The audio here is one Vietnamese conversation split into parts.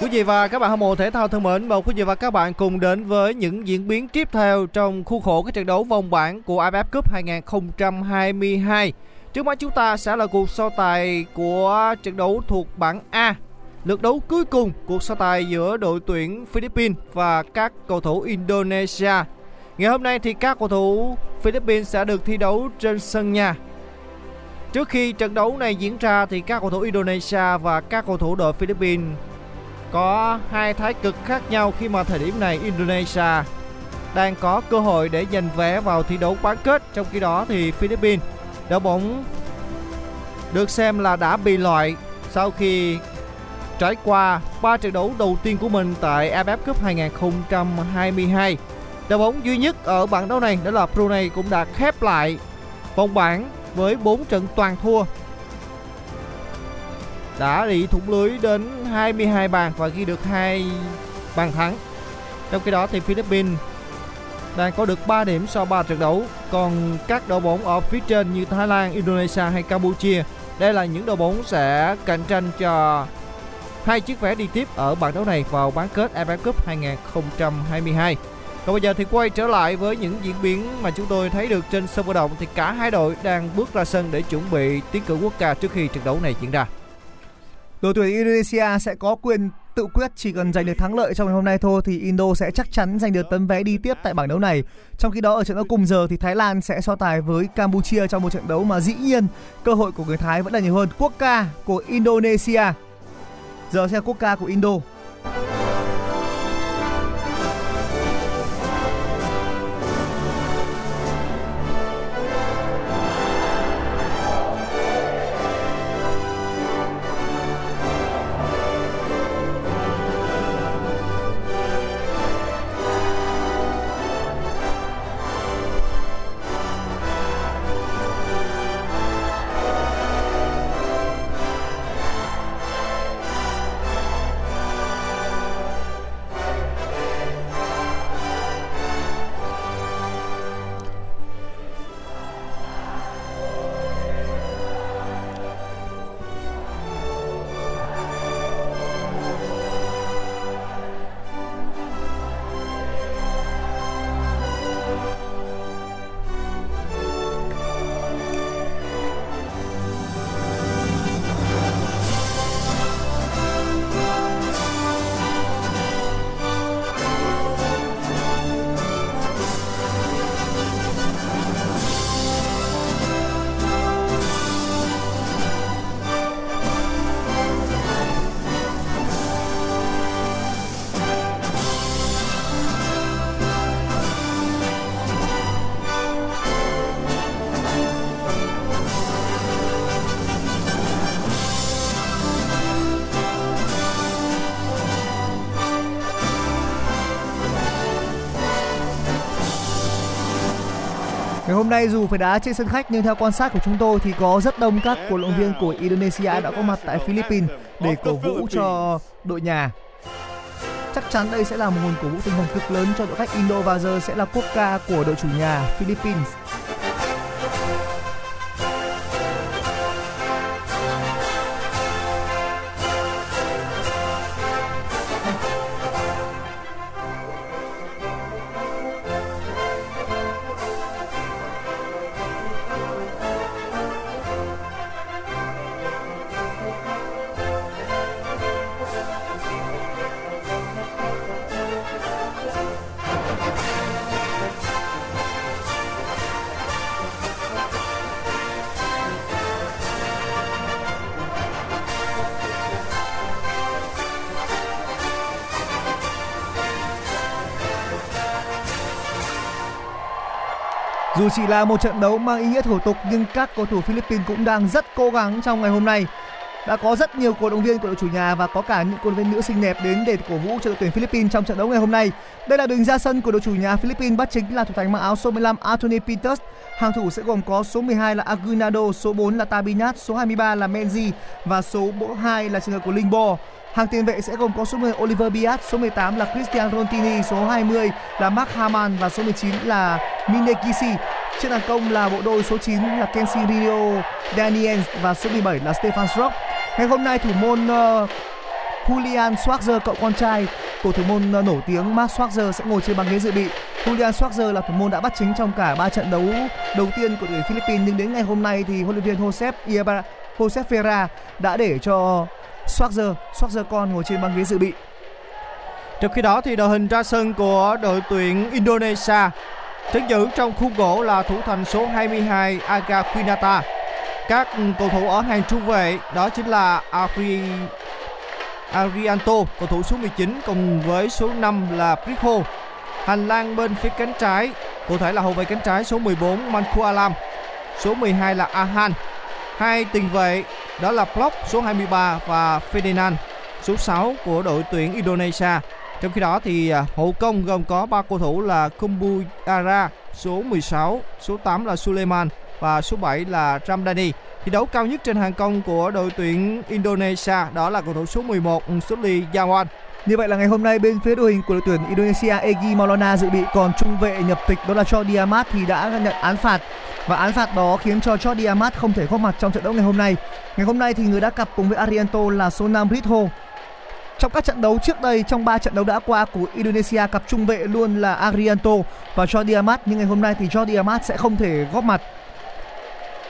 Quý vị và các bạn hâm mộ thể thao thân mến, mời quý vị và các bạn cùng đến với những diễn biến tiếp theo trong khuôn khổ các trận đấu vòng bảng của AFF Cup 2022. Trước mắt chúng ta sẽ là cuộc so tài của trận đấu thuộc bảng A. Lượt đấu cuối cùng cuộc so tài giữa đội tuyển Philippines và các cầu thủ Indonesia. Ngày hôm nay thì các cầu thủ Philippines sẽ được thi đấu trên sân nhà Trước khi trận đấu này diễn ra thì các cầu thủ Indonesia và các cầu thủ đội Philippines có hai thái cực khác nhau khi mà thời điểm này Indonesia đang có cơ hội để giành vé vào thi đấu bán kết trong khi đó thì Philippines, đội bóng được xem là đã bị loại sau khi trải qua 3 trận đấu đầu tiên của mình tại AFF Cup 2022. Đội bóng duy nhất ở bảng đấu này đó là Brunei cũng đã khép lại vòng bảng với 4 trận toàn thua đã bị thủng lưới đến 22 bàn và ghi được hai bàn thắng. Trong khi đó thì Philippines đang có được 3 điểm sau 3 trận đấu. Còn các đội bóng ở phía trên như Thái Lan, Indonesia hay Campuchia, đây là những đội bóng sẽ cạnh tranh cho hai chiếc vé đi tiếp ở bảng đấu này vào bán kết AFF Cup 2022. Còn bây giờ thì quay trở lại với những diễn biến mà chúng tôi thấy được trên sân vận động thì cả hai đội đang bước ra sân để chuẩn bị tiến cử quốc ca trước khi trận đấu này diễn ra. Đội tuyển Indonesia sẽ có quyền tự quyết chỉ cần giành được thắng lợi trong ngày hôm nay thôi, thì Indo sẽ chắc chắn giành được tấm vé đi tiếp tại bảng đấu này. Trong khi đó, ở trận đấu cùng giờ thì Thái Lan sẽ so tài với Campuchia trong một trận đấu mà dĩ nhiên cơ hội của người Thái vẫn là nhiều hơn. Quốc ca của Indonesia. Giờ sẽ quốc ca của Indo. Hôm nay dù phải đá trên sân khách, nhưng theo quan sát của chúng tôi thì có rất đông các cổ động viên của Indonesia đã có mặt tại Philippines để cổ vũ cho đội nhà. Chắc chắn đây sẽ là một nguồn cổ vũ tinh thần cực lớn cho đội khách Indo và giờ sẽ là quốc ca của đội chủ nhà Philippines. Là một trận đấu mang ý nghĩa thủ tục nhưng các cầu thủ Philippines cũng đang rất cố gắng trong ngày hôm nay. Đã có rất nhiều cổ động viên của đội chủ nhà và có cả những cổ động viên nữ xinh đẹp đến để cổ vũ cho đội tuyển Philippines trong trận đấu ngày hôm nay. Đây là đường ra sân của đội chủ nhà Philippines bắt chính là thủ thành mang áo số 15 Anthony Peters. Hàng thủ sẽ gồm có số 12 là Aguinaldo, số 4 là Tabinat, số 23 là Menzi và số 2 là trường hợp của Lingbo. Hàng tiền vệ sẽ gồm có số 10 Oliver Biat, số 18 là Christian Rontini, số 20 là Mark Haman và số 19 là Minekisi. Trên hàng công là bộ đôi số 9 là Kenshi Rio Daniels và số 17 là Stefan Strock. Ngày hôm nay thủ môn uh, Julian Schwarzer cậu con trai của thủ môn uh, nổi tiếng Mark Schwarzer sẽ ngồi trên băng ghế dự bị. Julian Schwarzer là thủ môn đã bắt chính trong cả 3 trận đấu đầu tiên của tuyển Philippines nhưng đến ngày hôm nay thì huấn luyện viên Josep Ibarra Josep Ferra đã để cho Schwarzer, Schwarzer con ngồi trên băng ghế dự bị. Trong khi đó thì đội hình ra sân của đội tuyển Indonesia trấn giữ trong khuôn gỗ là thủ thành số 22 Aga Quinata. Các cầu thủ ở hàng trung vệ đó chính là Ari Arianto, cầu thủ số 19 cùng với số 5 là Prico. Hành lang bên phía cánh trái, cụ thể là hậu vệ cánh trái số 14 Manku Alam, số 12 là Ahan. Hai tiền vệ đó là Block số 23 và Ferdinand số 6 của đội tuyển Indonesia. Trong khi đó thì à, hậu công gồm có ba cầu thủ là Kumbu Ara số 16, số 8 là Suleiman và số 7 là Ramdhani. Thi đấu cao nhất trên hàng công của đội tuyển Indonesia đó là cầu thủ số 11 Suli Yawan. Như vậy là ngày hôm nay bên phía đội hình của đội tuyển Indonesia Egi Maulana dự bị còn trung vệ nhập tịch đó là Jordi Amat thì đã nhận án phạt và án phạt đó khiến cho Jordi Amat không thể góp mặt trong trận đấu ngày hôm nay. Ngày hôm nay thì người đã cặp cùng với Arianto là số 5 Ritho. Trong các trận đấu trước đây, trong 3 trận đấu đã qua của Indonesia cặp trung vệ luôn là Arianto và Jordi Amat nhưng ngày hôm nay thì Jordi Amat sẽ không thể góp mặt.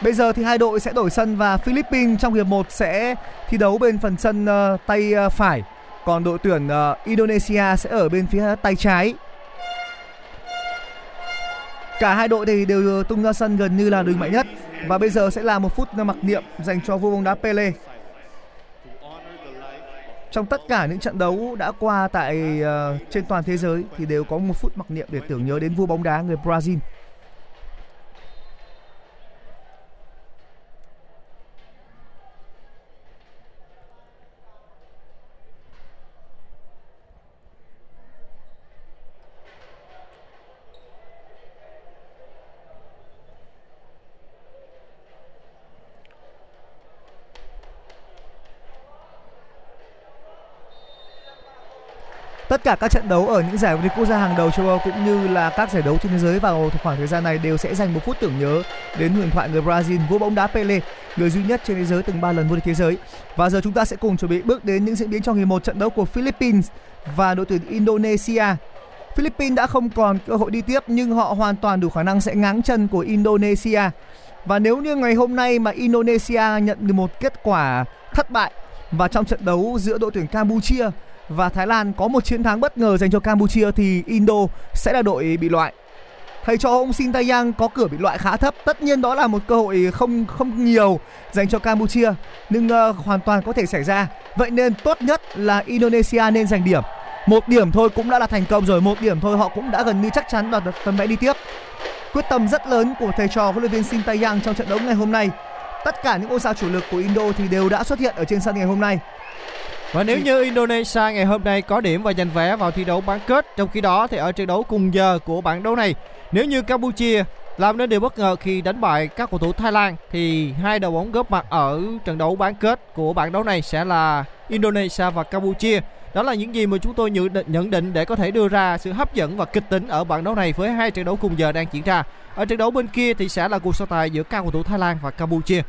Bây giờ thì hai đội sẽ đổi sân và Philippines trong hiệp 1 sẽ thi đấu bên phần sân uh, tay uh, phải còn đội tuyển uh, Indonesia sẽ ở bên phía tay trái. Cả hai đội thì đều tung ra sân gần như là đường mạnh nhất và bây giờ sẽ là một phút mặc niệm dành cho vua bóng đá Pele. Trong tất cả những trận đấu đã qua tại uh, trên toàn thế giới thì đều có một phút mặc niệm để tưởng nhớ đến vua bóng đá người Brazil. Tất cả các trận đấu ở những giải vô địch quốc gia hàng đầu châu Âu cũng như là các giải đấu trên thế giới vào khoảng thời gian này đều sẽ dành một phút tưởng nhớ đến huyền thoại người Brazil vua bóng đá Pele, người duy nhất trên thế giới từng ba lần vô địch thế giới. Và giờ chúng ta sẽ cùng chuẩn bị bước đến những diễn biến trong hiệp một trận đấu của Philippines và đội tuyển Indonesia. Philippines đã không còn cơ hội đi tiếp nhưng họ hoàn toàn đủ khả năng sẽ ngáng chân của Indonesia. Và nếu như ngày hôm nay mà Indonesia nhận được một kết quả thất bại và trong trận đấu giữa đội tuyển Campuchia và Thái Lan có một chiến thắng bất ngờ dành cho Campuchia thì Indo sẽ là đội bị loại. Thầy trò ông Shin Tae-yang có cửa bị loại khá thấp, tất nhiên đó là một cơ hội không không nhiều dành cho Campuchia nhưng uh, hoàn toàn có thể xảy ra. Vậy nên tốt nhất là Indonesia nên giành điểm. Một điểm thôi cũng đã là thành công rồi, một điểm thôi họ cũng đã gần như chắc chắn đoạt được tấm vé đi tiếp. Quyết tâm rất lớn của thầy trò huấn luyện viên Shin Tae-yang trong trận đấu ngày hôm nay. Tất cả những ngôi sao chủ lực của Indo thì đều đã xuất hiện ở trên sân ngày hôm nay. Và nếu như Indonesia ngày hôm nay có điểm và giành vé vào thi đấu bán kết, trong khi đó thì ở trận đấu cùng giờ của bảng đấu này, nếu như Campuchia làm nên điều bất ngờ khi đánh bại các cầu thủ Thái Lan thì hai đội bóng góp mặt ở trận đấu bán kết của bảng đấu này sẽ là Indonesia và Campuchia. Đó là những gì mà chúng tôi nhận định, nhận định để có thể đưa ra sự hấp dẫn và kịch tính ở bảng đấu này với hai trận đấu cùng giờ đang diễn ra. Ở trận đấu bên kia thì sẽ là cuộc so tài giữa các cầu thủ Thái Lan và Campuchia.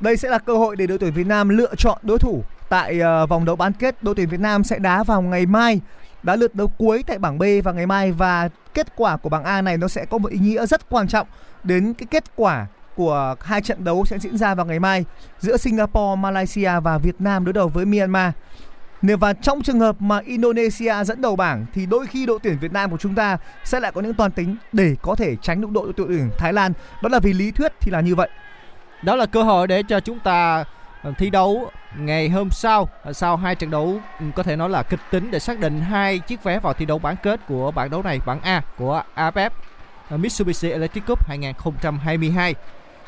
Đây sẽ là cơ hội để đội tuyển Việt Nam lựa chọn đối thủ tại uh, vòng đấu bán kết. Đội tuyển Việt Nam sẽ đá vào ngày mai đá lượt đấu cuối tại bảng B vào ngày mai và kết quả của bảng A này nó sẽ có một ý nghĩa rất quan trọng đến cái kết quả của hai trận đấu sẽ diễn ra vào ngày mai giữa Singapore, Malaysia và Việt Nam đối đầu với Myanmar. Nếu và trong trường hợp mà Indonesia dẫn đầu bảng thì đôi khi đội tuyển Việt Nam của chúng ta sẽ lại có những toàn tính để có thể tránh đụng độ đội tuyển Thái Lan. Đó là vì lý thuyết thì là như vậy. Đó là cơ hội để cho chúng ta ờ, thi đấu ngày hôm sau ờ, sau hai trận đấu ừ, có thể nói là kịch tính để xác định hai chiếc vé vào thi đấu bán kết của bảng đấu này, bảng A của AFF ờ, Mitsubishi Electric Cup 2022.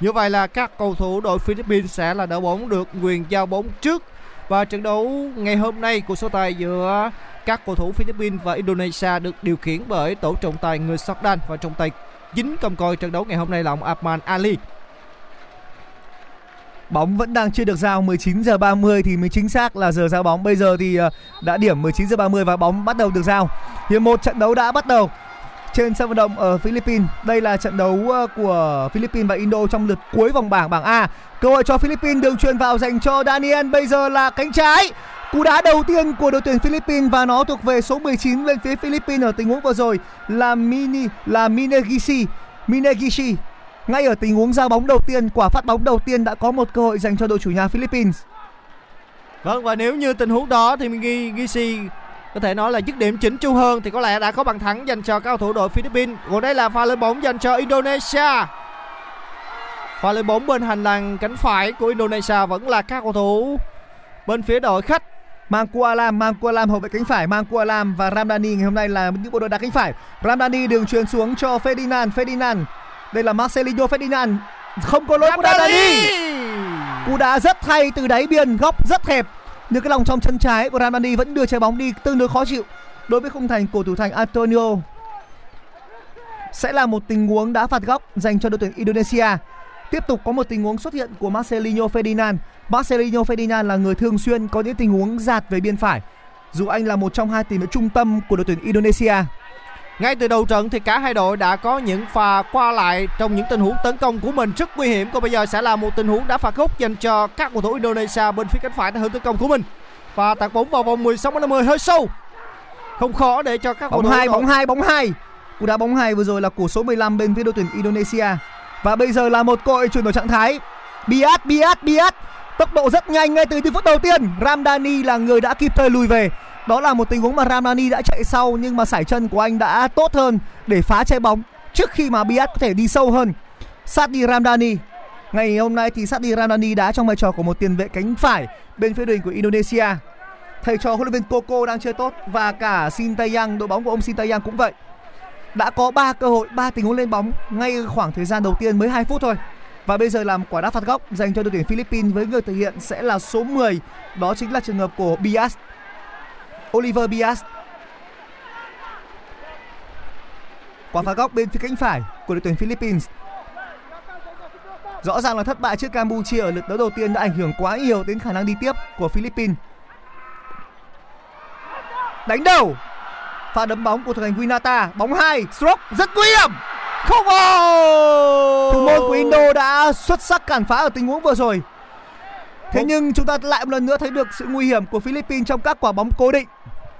Như vậy là các cầu thủ đội Philippines sẽ là đội bóng được quyền giao bóng trước và trận đấu ngày hôm nay của số tài giữa các cầu thủ Philippines và Indonesia được điều khiển bởi tổ trọng tài người Jordan và trọng tài chính cầm coi trận đấu ngày hôm nay là ông Ahmad Ali. Bóng vẫn đang chưa được giao 19 giờ 30 thì mới chính xác là giờ giao bóng. Bây giờ thì ờ, đã điểm 19 giờ 30 và bóng bắt đầu được giao. Hiệp một trận đấu đã bắt đầu trên sân vận động ở Philippines. Đây là trận đấu ờ, của Philippines và Indo trong lượt cuối vòng bảng bảng A. Cơ hội cho Philippines đường truyền vào dành cho Daniel. Bây giờ là cánh trái. Cú đá đầu tiên của đội tuyển Philippines và nó thuộc về số 19 bên phía Philippines ở tình huống vừa rồi là Mini, là Minegishi. Minegishi ngay ở tình huống giao bóng đầu tiên, quả phát bóng đầu tiên đã có một cơ hội dành cho đội chủ nhà Philippines. Vâng và nếu như tình huống đó thì Gishi có thể nói là dứt điểm chỉnh chu hơn thì có lẽ đã có bàn thắng dành cho các cầu thủ đội Philippines. Còn đây là pha lên bóng dành cho Indonesia. Pha lên bóng bên hành lang cánh phải của Indonesia vẫn là các cầu thủ bên phía đội khách. Mangku Alam, Mangku Alam hậu vệ cánh phải, Mangku Alam và Ramdani ngày hôm nay là những bộ đội đá cánh phải. Ramdani đường truyền xuống cho Ferdinand, Ferdinand. Đây là Marcelinho Ferdinand. Không có lỗi của Ramdani. Cú đá rất hay từ đáy biên, góc rất hẹp. Nhưng cái lòng trong chân trái của Ramdani vẫn đưa trái bóng đi tương đối khó chịu đối với khung thành của thủ thành Antonio. Sẽ là một tình huống đá phạt góc dành cho đội tuyển Indonesia. Tiếp tục có một tình huống xuất hiện của Marcelinho Ferdinand. Marcelinho Ferdinand là người thường xuyên có những tình huống giạt về biên phải. Dù anh là một trong hai tiền vệ trung tâm của đội tuyển Indonesia. Ngay từ đầu trận thì cả hai đội đã có những pha qua lại trong những tình huống tấn công của mình rất nguy hiểm. Còn bây giờ sẽ là một tình huống đá phạt góc dành cho các cầu thủ Indonesia bên phía cánh phải tại hướng tấn công của mình. Và tạt bóng vào vòng 16 50 hơi sâu. Không khó để cho các cầu Bóng thủ hai, bóng hai, bóng hai. Cú đá bóng hai vừa rồi là của số 15 bên phía đội tuyển Indonesia. Và bây giờ là một cơ hội chuyển đổi trạng thái. Biat, Biat, Biat. Tốc độ rất nhanh ngay từ những phút đầu tiên. Ramdani là người đã kịp thời lùi về. Đó là một tình huống mà Ramani đã chạy sau nhưng mà sải chân của anh đã tốt hơn để phá trái bóng trước khi mà Biat có thể đi sâu hơn. Sadi Ramdani. Ngày hôm nay thì Sadi Ramdani đá trong vai trò của một tiền vệ cánh phải bên phía đội của Indonesia. Thầy trò huấn luyện viên Coco đang chơi tốt và cả Sintayang, đội bóng của ông Sintayang cũng vậy. Đã có 3 cơ hội, 3 tình huống lên bóng ngay khoảng thời gian đầu tiên mới 2 phút thôi. Và bây giờ làm quả đá phạt góc dành cho đội tuyển Philippines với người thực hiện sẽ là số 10, đó chính là trường hợp của Bias. Oliver Bias. Quả phạt góc bên phía cánh phải của đội tuyển Philippines. Rõ ràng là thất bại trước Campuchia ở lượt đấu đầu tiên đã ảnh hưởng quá nhiều đến khả năng đi tiếp của Philippines. Đánh đầu. Pha đấm bóng của thủ thành Winata, bóng 2, stroke rất nguy hiểm. Không vào. Thủ môn của Indo đã xuất sắc cản phá ở tình huống vừa rồi. Thế nhưng chúng ta lại một lần nữa thấy được sự nguy hiểm của Philippines trong các quả bóng cố định.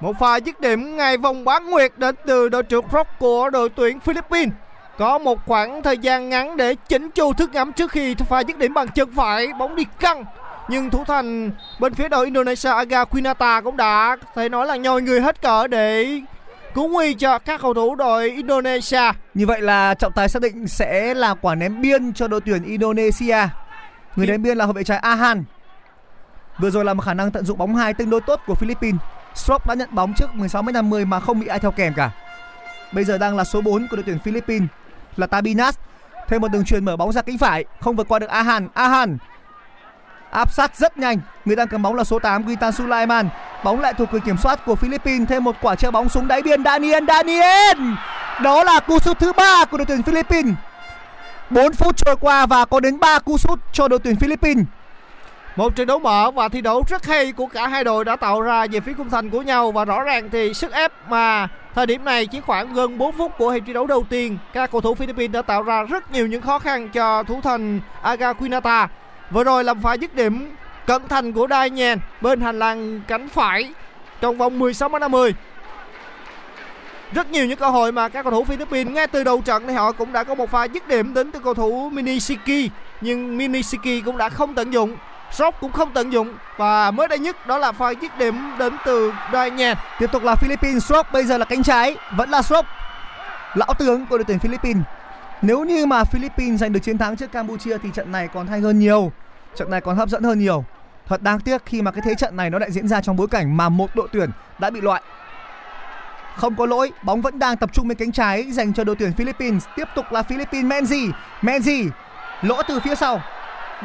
Một pha dứt điểm ngay vòng bán nguyệt đến từ đội trưởng Rock của đội tuyển Philippines. Có một khoảng thời gian ngắn để chỉnh chu thức ngắm trước khi pha dứt điểm bằng chân phải, bóng đi căng. Nhưng thủ thành bên phía đội Indonesia Aga Quinata cũng đã thể nói là nhồi người hết cỡ để cứu nguy cho các cầu thủ đội Indonesia. Như vậy là trọng tài xác định sẽ là quả ném biên cho đội tuyển Indonesia. Người ném biên là hậu vệ trái Ahan. Vừa rồi là một khả năng tận dụng bóng hai tương đối tốt của Philippines. Strop đã nhận bóng trước 16 m 50 mà không bị ai theo kèm cả. Bây giờ đang là số 4 của đội tuyển Philippines là Tabinas. Thêm một đường truyền mở bóng ra cánh phải, không vượt qua được Ahan. Ahan áp sát rất nhanh. Người đang cầm bóng là số 8 Guitan Sulaiman. Bóng lại thuộc quyền kiểm soát của Philippines. Thêm một quả treo bóng xuống đáy biên Daniel Daniel. Đó là cú sút thứ ba của đội tuyển Philippines. 4 phút trôi qua và có đến 3 cú sút cho đội tuyển Philippines. Một trận đấu mở và thi đấu rất hay của cả hai đội đã tạo ra về phía khung thành của nhau và rõ ràng thì sức ép mà thời điểm này chỉ khoảng gần 4 phút của hiệp thi đấu đầu tiên, các cầu thủ Philippines đã tạo ra rất nhiều những khó khăn cho thủ thành Aga Quinata. Vừa rồi làm pha dứt điểm cận thành của Đai Nhàn bên hành lang cánh phải trong vòng 16 m 50. Rất nhiều những cơ hội mà các cầu thủ Philippines ngay từ đầu trận thì họ cũng đã có một pha dứt điểm đến từ cầu thủ Minisiki, nhưng Minisiki cũng đã không tận dụng Sóc cũng không tận dụng và mới đây nhất đó là pha dứt điểm đến từ Đai Nhạt. Tiếp tục là Philippines Strop bây giờ là cánh trái, vẫn là Strop. Lão tướng của đội tuyển Philippines. Nếu như mà Philippines giành được chiến thắng trước Campuchia thì trận này còn hay hơn nhiều. Trận này còn hấp dẫn hơn nhiều. Thật đáng tiếc khi mà cái thế trận này nó lại diễn ra trong bối cảnh mà một đội tuyển đã bị loại. không có lỗi, bóng vẫn đang tập trung bên cánh trái dành cho đội tuyển Philippines. Tiếp tục là Philippines Menzi, Menzi lỗ từ phía sau.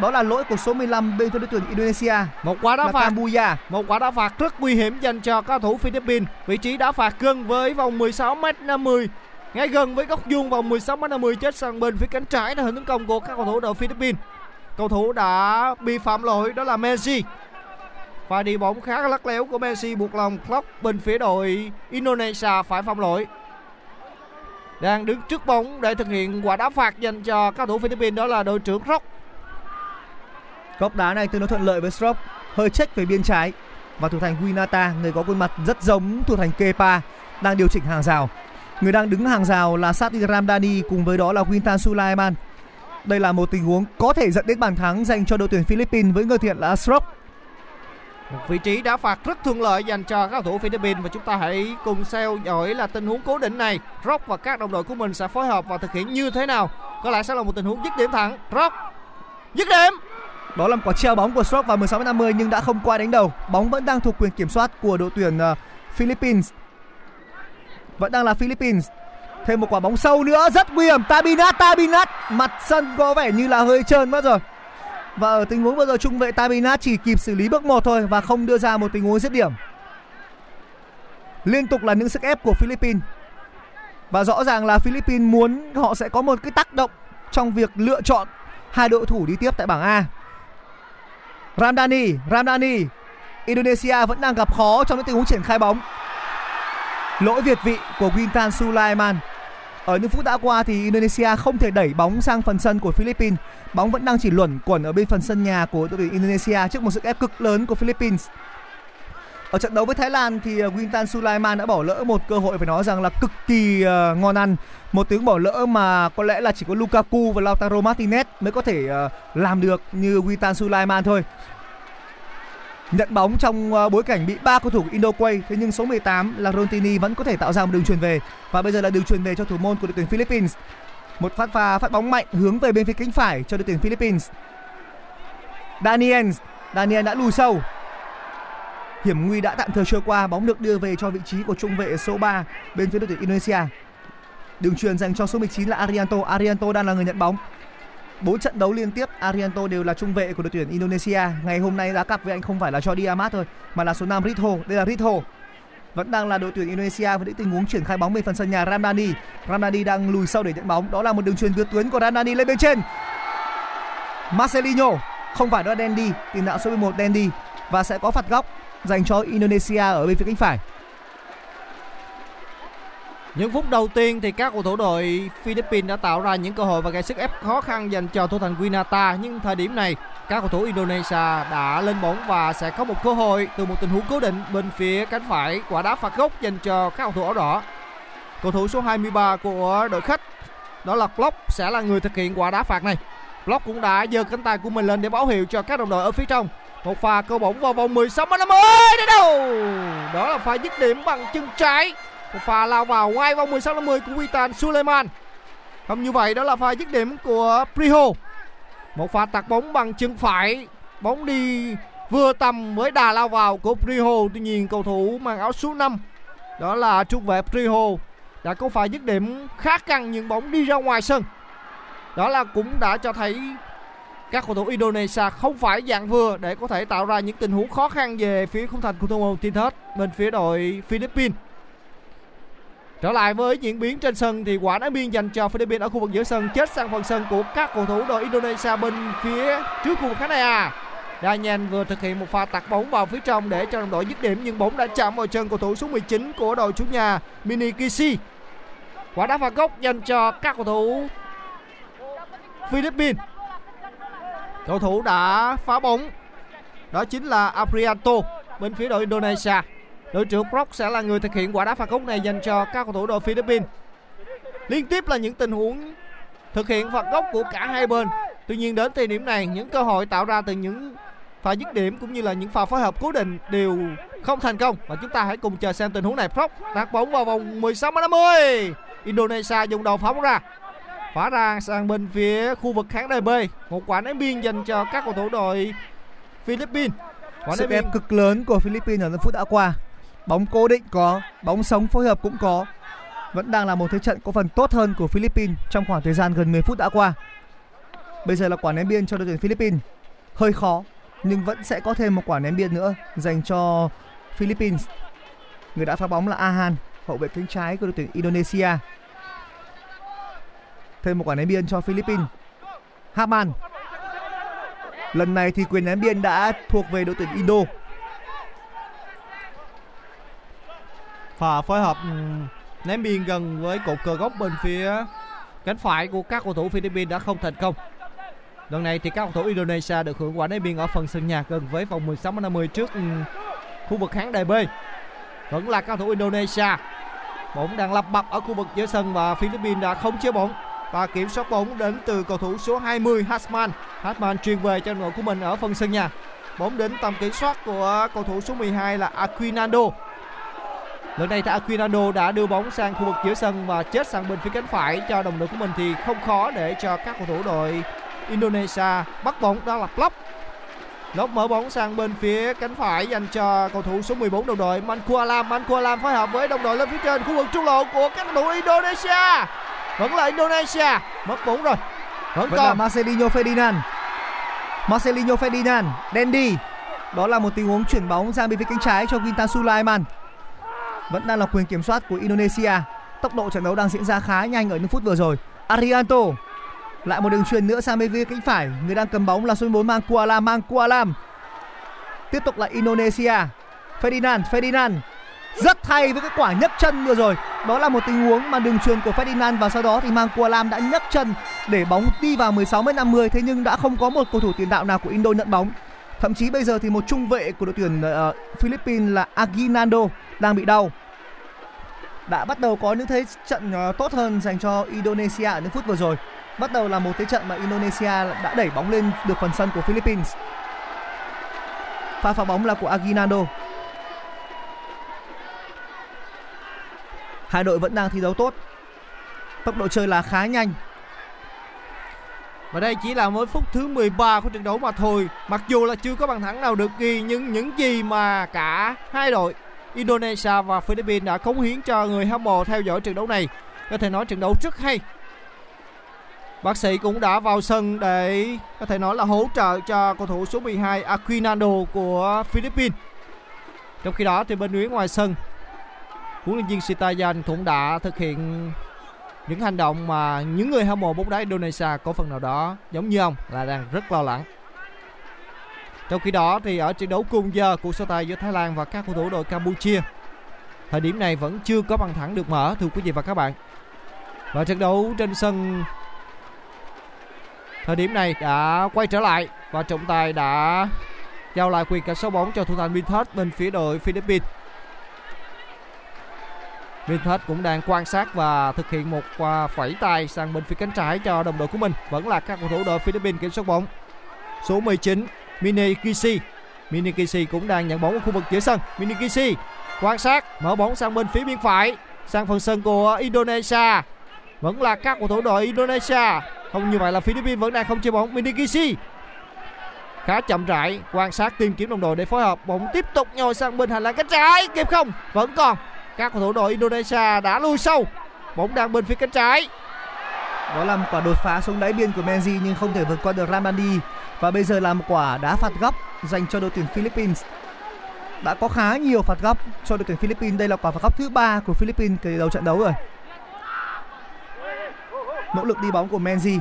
Đó là lỗi của số 15 bên phía đội tuyển Indonesia. Một quả đá là phạt Kambuya. Một quả đá phạt rất nguy hiểm dành cho cao thủ Philippines. Vị trí đá phạt gần với vòng 16m50. Ngay gần với góc vuông vòng 16m50 chết sang bên phía cánh trái là hình tấn công của các cầu thủ đội Philippines. Cầu thủ đã bị phạm lỗi đó là Messi. Và đi bóng khá lắc léo của Messi buộc lòng Klopp bên phía đội Indonesia phải phạm lỗi. Đang đứng trước bóng để thực hiện quả đá phạt dành cho cao thủ Philippines đó là đội trưởng Rock. Góc đá này tương đối thuận lợi với Strop, hơi check về biên trái và thủ thành Winata, người có khuôn mặt rất giống thủ thành Kepa đang điều chỉnh hàng rào. Người đang đứng hàng rào là Sati Ramdani cùng với đó là Quintan Sulaiman. Đây là một tình huống có thể dẫn đến bàn thắng dành cho đội tuyển Philippines với người thiện là Strop. Một vị trí đá phạt rất thuận lợi dành cho các cầu thủ Philippines và chúng ta hãy cùng theo dõi là tình huống cố định này. Rock và các đồng đội của mình sẽ phối hợp và thực hiện như thế nào. Có lẽ sẽ là một tình huống dứt điểm thẳng. Rock dứt điểm. Đó là một quả treo bóng của Strop vào 16 50 nhưng đã không qua đánh đầu. Bóng vẫn đang thuộc quyền kiểm soát của đội tuyển uh, Philippines. Vẫn đang là Philippines. Thêm một quả bóng sâu nữa rất nguy hiểm. Tabinat, Tabinat. Mặt sân có vẻ như là hơi trơn mất rồi. Và ở tình huống vừa rồi trung vệ Tabinat chỉ kịp xử lý bước một thôi và không đưa ra một tình huống dứt điểm. Liên tục là những sức ép của Philippines. Và rõ ràng là Philippines muốn họ sẽ có một cái tác động trong việc lựa chọn hai đội thủ đi tiếp tại bảng A. Ramdani, Ramdani. Indonesia vẫn đang gặp khó trong những tình huống triển khai bóng. Lỗi việt vị của Quintan Sulaiman. Ở những phút đã qua thì Indonesia không thể đẩy bóng sang phần sân của Philippines. Bóng vẫn đang chỉ luẩn quẩn ở bên phần sân nhà của đội tuyển Indonesia trước một sức ép cực lớn của Philippines. Ở trận đấu với Thái Lan thì ờ, Wintan Quintan Sulaiman đã bỏ lỡ một cơ hội phải nói rằng là cực kỳ uh, ngon ăn. Một tiếng bỏ lỡ mà có lẽ là chỉ có Lukaku và Lautaro Martinez mới có thể uh, làm được như Quintan Sulaiman thôi. Nhận bóng trong bối cảnh bị ba cầu thủ Indo quay thế nhưng số 18 là Rontini vẫn có thể tạo ra một đường truyền về và bây giờ là đường truyền về cho thủ môn của đội tuyển Philippines. Một phát pha phát bóng mạnh hướng về bên phía cánh phải cho đội tuyển Philippines. Daniel, Daniel đã lùi sâu. Hiểm nguy đã tạm thời trôi qua, bóng được đưa về cho vị trí của trung vệ số 3 bên phía đội tuyển Indonesia. Đường truyền dành cho số 19 là Arianto, Arianto đang là người nhận bóng. Bốn trận đấu liên tiếp Arianto đều là trung vệ của đội tuyển Indonesia. Ngày hôm nay đá cặp với anh không phải là cho Amat thôi mà là số 5 Ritho. Đây là Ritho. Vẫn đang là đội tuyển Indonesia với những tình huống triển khai bóng bên phần sân nhà Ramdani. Ramdani đang lùi sâu để nhận bóng. Đó là một đường truyền vượt tuyến của Ramdani lên bên trên. Marcelinho không phải đó là Dendi, tiền đạo số 11 Dendi và sẽ có phạt góc dành cho Indonesia ở bên phía cánh phải. Những phút đầu tiên thì các cầu thủ đội Philippines đã tạo ra những cơ hội và gây sức ép khó khăn dành cho thủ thành Winata nhưng thời điểm này, các cầu thủ Indonesia đã lên bóng và sẽ có một cơ hội từ một tình huống cố định bên phía cánh phải quả đá phạt góc dành cho các cầu thủ áo đỏ. Cầu thủ số 23 của đội khách, đó là Block sẽ là người thực hiện quả đá phạt này. Block cũng đã giơ cánh tay của mình lên để báo hiệu cho các đồng đội ở phía trong. Một pha cơ bóng vào vòng 16 năm 50 đến đâu. Đó là pha dứt điểm bằng chân trái một pha lao vào ngay vòng 16 50 của Witan Suleiman. Không như vậy đó là pha dứt điểm của Priho. Một pha tạt bóng bằng chân phải, bóng đi vừa tầm với đà lao vào của Priho. Tuy nhiên cầu thủ mang áo số 5 đó là trung vệ Priho đã có pha dứt điểm khá căng nhưng bóng đi ra ngoài sân. Đó là cũng đã cho thấy các cầu thủ Indonesia không phải dạng vừa để có thể tạo ra những tình huống khó khăn về phía khung thành của thủ môn Tinthert bên phía đội Philippines. Trở lại với diễn biến trên sân thì quả đá biên dành cho Philippines ở khu vực giữa sân chết sang phần sân của các cầu thủ đội Indonesia bên phía trước khu vực khán đài. Daniel vừa thực hiện một pha tạt bóng vào phía trong để cho đồng đội dứt điểm, nhưng bóng đã chạm vào chân cầu thủ số 19 của đội chủ nhà Mini Kishi. Quả đá phạt góc dành cho các cầu thủ Philippines. Cầu thủ đã phá bóng. Đó chính là Aprianto bên phía đội Indonesia. Đội trưởng Brock sẽ là người thực hiện quả đá phạt góc này dành cho các cầu thủ đội Philippines. Liên tiếp là những tình huống thực hiện phạt góc của cả hai bên. Tuy nhiên đến thời điểm này, những cơ hội tạo ra từ những pha dứt điểm cũng như là những pha phối hợp cố định đều không thành công và chúng ta hãy cùng chờ xem tình huống này Brock đặt bóng vào vòng 16 50 Indonesia dùng đầu phóng ra phá ra sang bên phía khu vực khán đài B một quả ném biên dành cho các cầu thủ đội Philippines quả sức ép cực lớn của Philippines ở những phút đã qua bóng cố định có, bóng sống phối hợp cũng có. Vẫn đang là một thế trận có phần tốt hơn của Philippines trong khoảng thời gian gần 10 phút đã qua. Bây giờ là quả ném biên cho đội tuyển Philippines. Hơi khó nhưng vẫn sẽ có thêm một quả ném biên nữa dành cho Philippines. Người đã phá bóng là Ahan, hậu vệ cánh trái của đội tuyển Indonesia. Thêm một quả ném biên cho Philippines. Haman. Lần này thì quyền ném biên đã thuộc về đội tuyển Indo. Và phối hợp ừ, ném biên gần với cột cờ góc bên phía cánh phải của các cầu thủ Philippines đã không thành công. Lần này thì các cầu thủ Indonesia được hưởng quả ném biên ở phần sân nhà gần với vòng 16 50 trước ừ, khu vực khán đài B. Vẫn là các cầu thủ Indonesia. Bóng đang lập bập ở khu vực giữa sân và Philippines đã không chế bóng và kiểm soát bóng đến từ cầu thủ số 20 Hasman. Hasman truyền về cho đội của mình ở phần sân nhà. Bóng đến tầm kiểm soát của cầu thủ số 12 là Aquinando. Lần này thì Aquinando đã đưa bóng sang khu vực giữa sân và chết sang bên phía cánh phải cho đồng đội của mình thì không khó để cho các cầu thủ đội Indonesia bắt bóng, đó là Plop. Lốc mở bóng sang bên phía cánh phải dành cho cầu thủ số 14 đồng đội Mankualam. Mankualam phối hợp với đồng đội lên phía trên, khu vực trung lộ của các cầu thủ Indonesia. Vẫn là Indonesia. Mất bóng rồi. Vẫn Vẫn là còn Marcelinho Ferdinand. Marcelinho Ferdinand, Dandy. Đó là một tình huống chuyển bóng sang bên phía cánh trái cho Quintan Sulaiman. Vẫn đang là quyền kiểm soát của Indonesia. Tốc độ trận đấu đang diễn ra khá nhanh ở những phút vừa rồi. Arianto lại một đường truyền nữa sang bên phía cánh phải. Người đang cầm bóng là số 14 Mangkualam. Mangkualam. Tiếp tục là Indonesia. Ferdinand, Ferdinand rất hay với cái quả nhấc chân vừa rồi. Đó là một tình huống mà đường truyền của Ferdinand và sau đó thì mang Lam đã nhấc chân để bóng đi vào 16 m 50 thế nhưng đã không có một cầu thủ tiền đạo nào của Indo nhận bóng. Thậm chí bây giờ thì một trung vệ của đội tuyển uh, Philippines là Aguinaldo đang bị đau. Đã bắt đầu có những thế trận uh, tốt hơn dành cho Indonesia ở những phút vừa rồi. Bắt đầu là một thế trận mà Indonesia đã đẩy bóng lên được phần sân của Philippines. Pha phá bóng là của Aguinaldo. Hai đội vẫn đang thi đấu tốt. Tốc độ chơi là khá nhanh. Và đây chỉ là mới phút thứ 13 của trận đấu mà thôi. Mặc dù là chưa có bàn thắng nào được ghi nhưng những gì mà cả hai đội Indonesia và Philippines đã cống hiến cho người hâm mộ theo dõi trận đấu này. Có thể nói trận đấu rất hay. Bác sĩ cũng đã vào sân để có thể nói là hỗ trợ cho cầu thủ số 12 Aquinando của Philippines. Trong khi đó thì bên phía ngoài sân, huấn luyện viên Sitayan cũng đã thực hiện những hành động mà những người hâm mộ bóng đá Indonesia có phần nào đó giống như ông là đang rất lo lắng. Trong khi đó thì ở trận đấu cùng giờ của so tài giữa Thái Lan và các cầu thủ đội Campuchia, thời điểm này vẫn chưa có bàn thắng được mở, thưa quý vị và các bạn. Và trận đấu trên sân, thời điểm này đã quay trở lại và trọng tài đã giao lại quyền kiểm soát bóng cho thủ thành Vinthos bên phía đội Philippines. Vinthos cũng đang quan sát và thực hiện một quả phẩy tay sang bên phía cánh trái cho đồng đội của mình. Vẫn là các cầu thủ đội Philippines kiểm soát bóng. Số 19 Mini Minikisi Mini cũng đang nhận bóng ở khu vực giữa sân. Minikisi quan sát, mở bóng sang bên phía bên phải, sang phần sân của Indonesia. Vẫn là các cầu thủ đội Indonesia. Không như vậy là Philippines vẫn đang không chơi bóng. Minikisi khá chậm rãi quan sát tìm kiếm đồng đội để phối hợp bóng tiếp tục nhồi sang bên hành lang cánh trái kịp không vẫn còn các cầu thủ đội Indonesia đã lùi sâu bóng đang bên phía cánh trái Đó là một quả đột phá xuống đáy biên của Menzi nhưng không thể vượt qua được Ramani và bây giờ là một quả đá phạt góc dành cho đội tuyển Philippines. Đã có khá nhiều phạt góc cho đội tuyển Philippines. Đây là quả phạt góc thứ ba của Philippines kể từ đầu trận đấu rồi. Nỗ lực đi bóng của Menzi.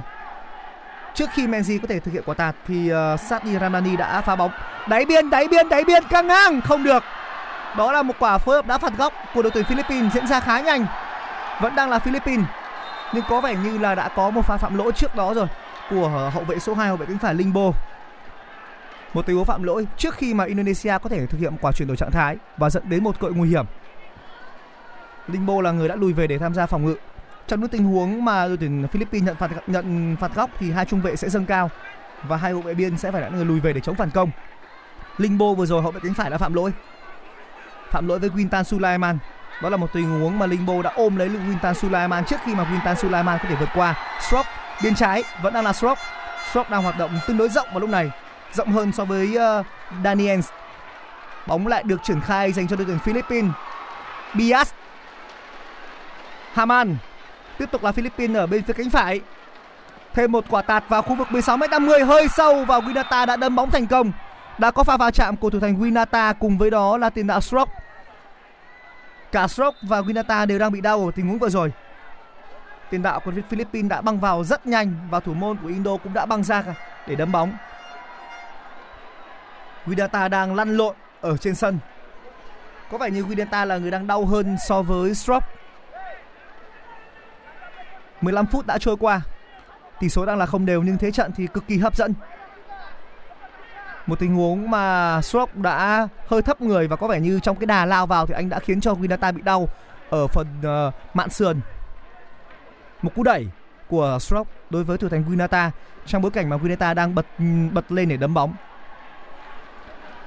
Trước khi Menzi có thể thực hiện quả tạt thì ờ, uh, Sadi Ramani đã phá bóng. Đáy biên, đáy biên, đáy biên căng ngang không được. Đó là một quả phối hợp đá phạt góc của đội tuyển Philippines diễn ra khá nhanh. Vẫn đang là Philippines, nhưng có vẻ như là đã có một pha phạm lỗi trước đó rồi của hậu vệ số 2 hậu vệ cánh phải Lingbo. Một tình huống phạm lỗi trước khi mà Indonesia có thể thực hiện quả chuyển đổi trạng thái và dẫn đến một cội nguy hiểm. Lingbo là người đã lùi về để tham gia phòng ngự. Trong những tình huống mà đội tuyển Philippines nhận phạt nhận phạt góc thì hai trung vệ sẽ dâng cao và hai hậu vệ biên sẽ phải là người lùi về để chống phản công. Lingbo vừa rồi hậu vệ cánh phải đã phạm lỗi. Phạm lỗi với Quintan Sulaiman đó là một tình huống mà Lingbo đã ôm lấy Quintan Sulaiman trước khi mà Quintan Sulaiman có thể vượt qua. Strop bên trái vẫn đang là Strop. Strop đang hoạt động tương đối rộng vào lúc này, rộng hơn so với ờ, uh, Daniels. Bóng lại được triển khai dành cho đội tuyển Philippines. Bias. Haman. Tiếp tục là Philippines ở bên phía cánh phải. Thêm một quả tạt vào khu vực 16m50 hơi sâu và Winata đã đâm bóng thành công. Đã có pha va chạm của thủ thành Winata cùng với đó là tiền đạo Stroke. Cả Stroke và Winata đều đang bị đau ở tình huống vừa rồi. Tiền đạo của Philippines đã băng vào rất nhanh và thủ môn của Indo cũng đã băng ra để đấm bóng. Winata đang lăn lộn ở trên sân. Có vẻ như Winata là người đang đau hơn so với Stroke. 15 phút đã trôi qua. Tỷ số đang là không đều nhưng thế trận thì cực kỳ hấp dẫn. Một tình huống mà Swap đã hơi thấp người và có vẻ như trong cái đà lao vào thì anh đã khiến cho Winata bị đau ở phần uh, mạn sườn. Một cú đẩy của Swap đối với thủ thành Winata trong bối cảnh mà Winata đang bật bật lên để đấm bóng.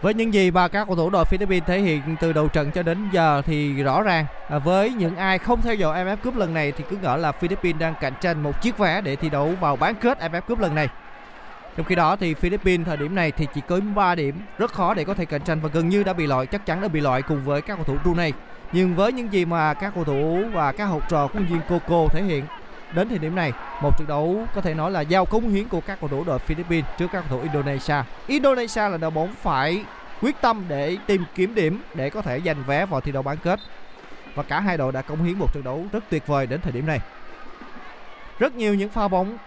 Với những gì mà các cầu thủ đội Philippines thể hiện từ đầu trận cho đến giờ thì rõ ràng à, với những ai không theo dõi AFF Cup lần này thì cứ ngỡ là Philippines đang cạnh tranh một chiếc vé để thi đấu vào bán kết AFF Cup lần này. Trong khi đó thì Philippines thời điểm này thì chỉ có 3 điểm, rất khó để có thể cạnh tranh và gần như đã bị loại, chắc chắn đã bị loại cùng với các cầu thủ Brunei. Nhưng với những gì mà các cầu thủ và các học trò của viên Coco thể hiện đến thời điểm này một trận đấu có thể nói là giao cống hiến của các cầu thủ đội Philippines trước các cầu thủ Indonesia. Indonesia là đội bóng phải quyết tâm để tìm kiếm điểm để có thể giành vé vào thi đấu bán kết. Và cả hai đội đã cống hiến một trận đấu rất tuyệt vời đến thời điểm này. Rất nhiều những pha bóng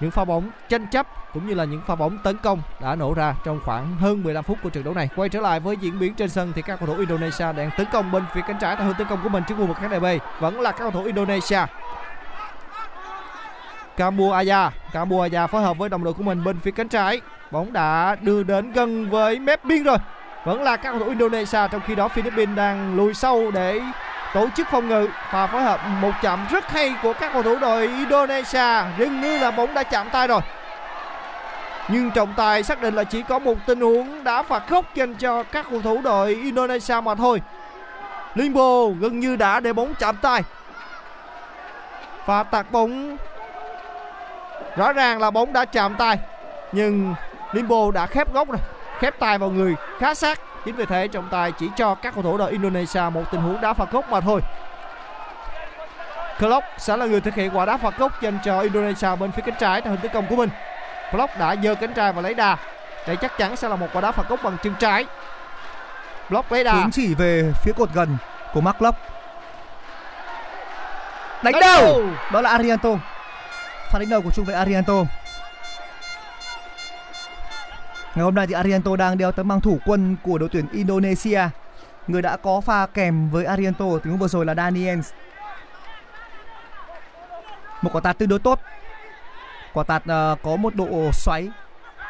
những pha bóng tranh chấp cũng như là những pha bóng tấn công đã nổ ra trong khoảng hơn 15 phút của trận đấu này. Quay trở lại với diễn biến trên sân thì các cầu thủ Indonesia đang tấn công bên phía cánh trái theo hướng tấn công của mình trước khu vực khán đài B vẫn là các cầu thủ Indonesia. Kambu Aya, Kambu Aya phối hợp với đồng đội của mình bên phía cánh trái. Bóng đã đưa đến gần với mép biên rồi. Vẫn là các cầu thủ Indonesia trong khi đó Philippines đang lùi sâu để tổ chức phòng ngự và phối hợp một chạm rất hay của các cầu thủ đội Indonesia. Dường như là bóng đã chạm tay rồi. Nhưng trọng tài xác định là chỉ có một tình huống đã phạt góc dành cho các cầu thủ đội Indonesia mà thôi. Limbo gần như đã để bóng chạm tay. Và tạt bóng. Rõ ràng là bóng đã chạm tay, nhưng Limbo đã khép góc rồi, khép tay vào người khá sát chính vì thế trọng tài chỉ cho các cầu thủ đội Indonesia một tình huống đá phạt góc mà thôi. Klopp sẽ là người thực hiện quả đá phạt góc dành cho Indonesia bên phía cánh trái theo hình tấn công của mình. Klopp đã giơ cánh trái và lấy đà. Đây chắc chắn sẽ là một quả đá phạt góc bằng chân trái. Block lấy đà. Hướng chỉ về phía cột gần của Mark Klopp đánh đầu! Đó là Arianto. Pha đánh đầu của trung vệ Arianto Ngày hôm nay thì Arianto đang đeo tấm bằng thủ quân của đội tuyển Indonesia. Người đã có pha kèm với Arianto từ huống vừa rồi là Daniels. Một quả tạt tương đối tốt. Quả tạt uh, có một độ xoáy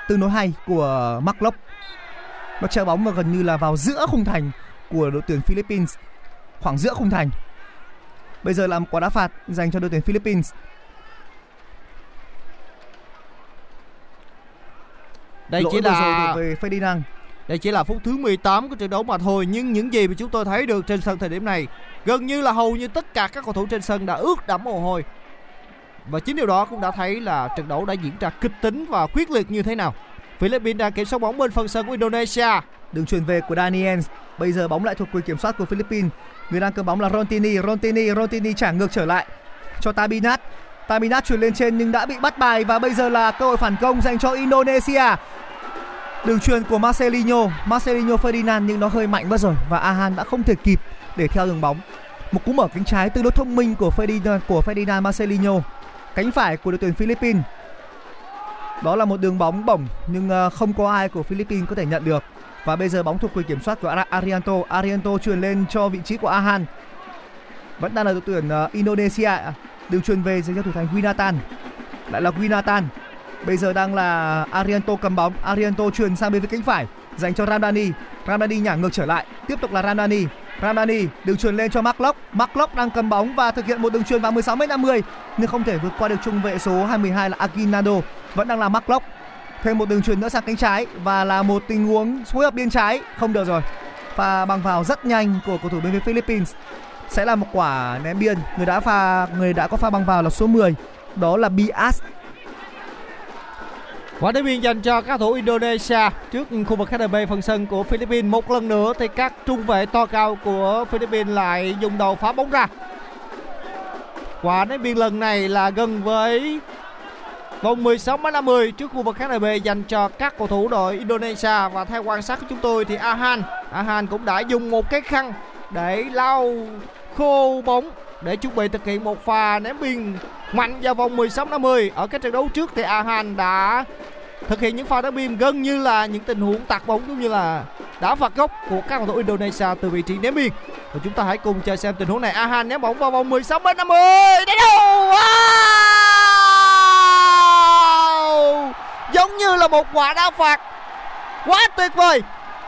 tương đối hay của Mark Locke. Nó treo bóng và gần như là vào giữa khung thành của đội tuyển Philippines. Khoảng giữa khung thành. Bây giờ là một quả đá phạt dành cho đội tuyển Philippines. Đây Lỗi chỉ là về Ferdinand. đây chỉ là phút thứ 18 của trận đấu mà thôi nhưng những gì mà chúng tôi thấy được trên sân thời điểm này gần như là hầu như tất cả các cầu thủ trên sân đã ướt đẫm mồ hôi. Và chính điều đó cũng đã thấy là trận đấu đã diễn ra kịch tính và quyết liệt như thế nào. Philippines đang kiểm soát bóng bên phần sân của Indonesia. Đường truyền về của Daniels. Bây giờ bóng lại thuộc quyền kiểm soát của Philippines. Người đang cầm bóng là Rontini, Rontini, Rontini trả ngược trở lại cho Tabinat. Tabinat chuyển lên trên nhưng đã bị bắt bài và bây giờ là cơ hội phản công dành cho Indonesia. Đường truyền của Marcelinho, Marcelinho Ferdinand nhưng nó hơi mạnh mất rồi và Ahan đã không thể kịp để theo đường bóng. Một cú mở cánh trái tương đối thông minh của Ferdinand của Ferdinand Marcelinho. Cánh phải của đội tuyển Philippines. Đó là một đường bóng bổng nhưng ờ, không có ai của Philippines có thể nhận được. Và bây giờ bóng thuộc quyền kiểm soát của Arianto. Arianto truyền lên cho vị trí của Ahan. Vẫn đang là đội tuyển ờ, Indonesia. Đường truyền về dành cho thủ thành Winatan. Lại là Winatan. Bây giờ đang là Arianto cầm bóng. Arianto truyền sang bên phía cánh phải dành cho Ramdani. Ramdani nhả ngược trở lại. Tiếp tục là Ramdani. Ramdani đường truyền lên cho Marklock, Marklock đang cầm bóng và thực hiện một đường truyền vào 16m50 nhưng không thể vượt qua được trung vệ số 22 là Aguinaldo. Vẫn đang là Marklock. Thêm một đường truyền nữa sang cánh trái và là một tình huống phối hợp biên trái không được rồi. Pha bằng vào rất nhanh của cầu thủ bên phía Philippines sẽ là một quả ném biên. Người đã pha người đã có pha băng vào là số 10 đó là Bias Quả đá biên dành cho các thủ Indonesia trước khu vực KDB phần sân của Philippines. Một lần nữa thì các trung vệ to cao của Philippines lại dùng đầu phá bóng ra. Quả đá biên lần này là gần với vòng 16 m 50 trước khu vực KDB dành cho các cầu thủ đội Indonesia và theo quan sát của chúng tôi thì Ahan Ahan cũng đã dùng một cái khăn để lau khô bóng để chuẩn bị thực hiện một pha ném biên mạnh vào vòng 16 50 ở cái trận đấu trước thì Ahan đã thực hiện những pha đá biên gần như là những tình huống tạt bóng giống như là đá phạt góc của các cầu thủ Indonesia từ vị trí ném biên. Và chúng ta hãy cùng chờ xem tình huống này. Ahan ném bóng vào vòng 16 m 50 đá đầu wow! giống như là một quả đá phạt. Quá tuyệt vời.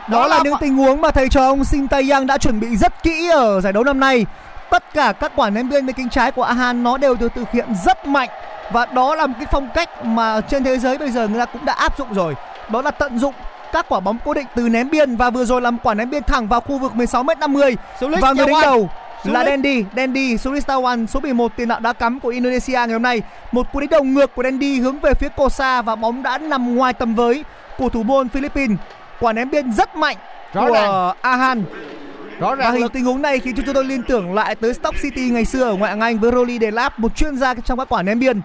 Đó là những tình huống mà thầy trò ông Shin Tae-yang đã chuẩn bị rất kỹ ở giải đấu năm nay. Tất cả các quả ném biên bên cánh trái của Ahan nó đều được thực hiện rất mạnh và đó là một cái phong cách mà trên thế giới bây giờ người ta cũng đã áp dụng rồi. Đó là tận dụng các quả bóng cố định từ ném biên và vừa rồi làm quả ném biên thẳng vào khu vực 16m50 Sulis và người đánh đầu là. Dendi, Dendi Sulistawan số 11 tiền đạo đá cắm của Indonesia ngày hôm nay. Một cú đánh đầu ngược của Dendi hướng về phía xa và bóng đã nằm ngoài tầm với của thủ môn Philippines. Quả ném biên rất mạnh Rõ của ràng. Ahan rõ và ràng hình lực tình huống này khiến chúng tôi liên tưởng lại tới Stock City ngày xưa ở ngoại hạng Anh với Rolly Delap, một chuyên gia trong các quả ném biên.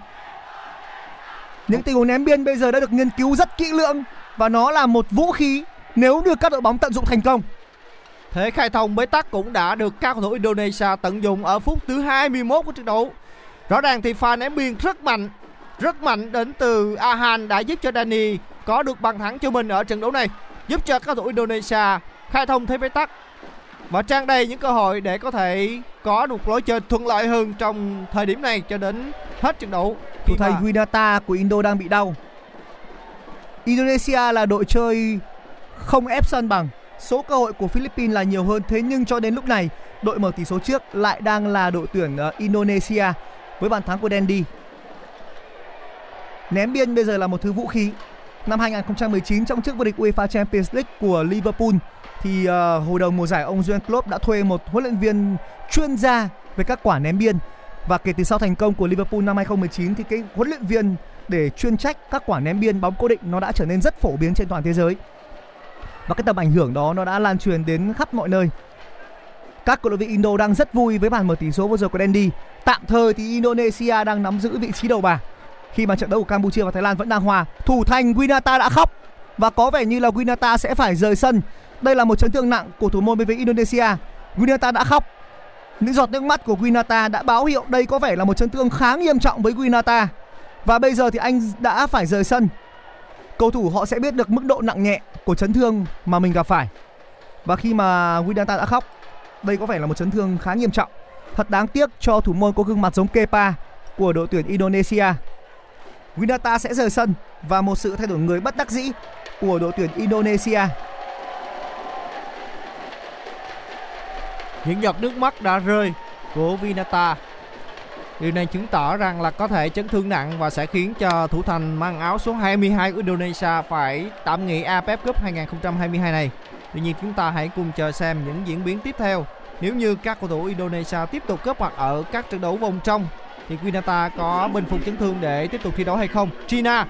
Những tình huống ném biên bây giờ đã được nghiên cứu rất kỹ lưỡng và nó là một vũ khí nếu được các đội bóng tận dụng thành công. Thế khai thông bế tắc cũng đã được các cầu thủ Indonesia tận dụng ở phút thứ 21 của trận đấu. Rõ ràng thì pha ném biên rất mạnh, rất mạnh đến từ Ahan đã giúp cho Dani có được bàn thắng cho mình ở trận đấu này, giúp cho các cầu thủ Indonesia khai thông thế bế tắc và trang đầy những cơ hội để có thể có được lối chơi thuận lợi hơn trong thời điểm này cho đến hết trận đấu. Thủ thành Winata của Indo đang bị đau. Indonesia là đội chơi không ép sân bằng. Số cơ hội của Philippines là nhiều hơn thế nhưng cho đến lúc này đội mở tỷ số trước lại đang là đội tuyển ờ, Indonesia với bàn thắng của Dendi. Ném biên bây giờ là một thứ vũ khí. Năm 2019 trong chức vô địch UEFA Champions League của Liverpool thì uh, hồi đầu mùa giải ông Jurgen Klopp đã thuê một huấn luyện viên chuyên gia về các quả ném biên và kể từ sau thành công của Liverpool năm 2019 thì cái huấn luyện viên để chuyên trách các quả ném biên bóng cố định nó đã trở nên rất phổ biến trên toàn thế giới. Và cái tầm ảnh hưởng đó nó đã lan truyền đến khắp mọi nơi. Các cổ động viên Indo đang rất vui với bàn mở tỷ số vừa rồi của dandy Tạm thời thì Indonesia đang nắm giữ vị trí đầu bảng. Khi mà trận đấu của Campuchia và Thái Lan vẫn đang hòa, thủ thành Winata đã khóc và có vẻ như là Winata sẽ phải rời sân. Đây là một chấn thương nặng của thủ môn bên phía Indonesia. Winata đã khóc những giọt nước mắt của Winata đã báo hiệu đây có vẻ là một chấn thương khá nghiêm trọng với Winata. Và bây giờ thì anh đã phải rời sân. Cầu thủ họ sẽ biết được mức độ nặng nhẹ của chấn thương mà mình gặp phải. Và khi mà Winata đã khóc, đây có vẻ là một chấn thương khá nghiêm trọng. Thật đáng tiếc cho thủ môn có gương mặt giống Kepa của đội tuyển Indonesia. Winata sẽ rời sân và một sự thay đổi người bất đắc dĩ của đội tuyển Indonesia. Những giọt nước mắt đã rơi của Vinata. Điều này chứng tỏ rằng là có thể chấn thương nặng và sẽ khiến cho thủ thành mang áo số 22 của Indonesia phải tạm nghỉ AFF Cup 2022 này. Tuy nhiên, chúng ta hãy cùng chờ xem những diễn biến tiếp theo. Nếu như các cầu thủ Indonesia tiếp tục góp mặt ở các trận đấu vòng trong, thì Winata có bình phục chấn thương để tiếp tục thi đấu hay không? China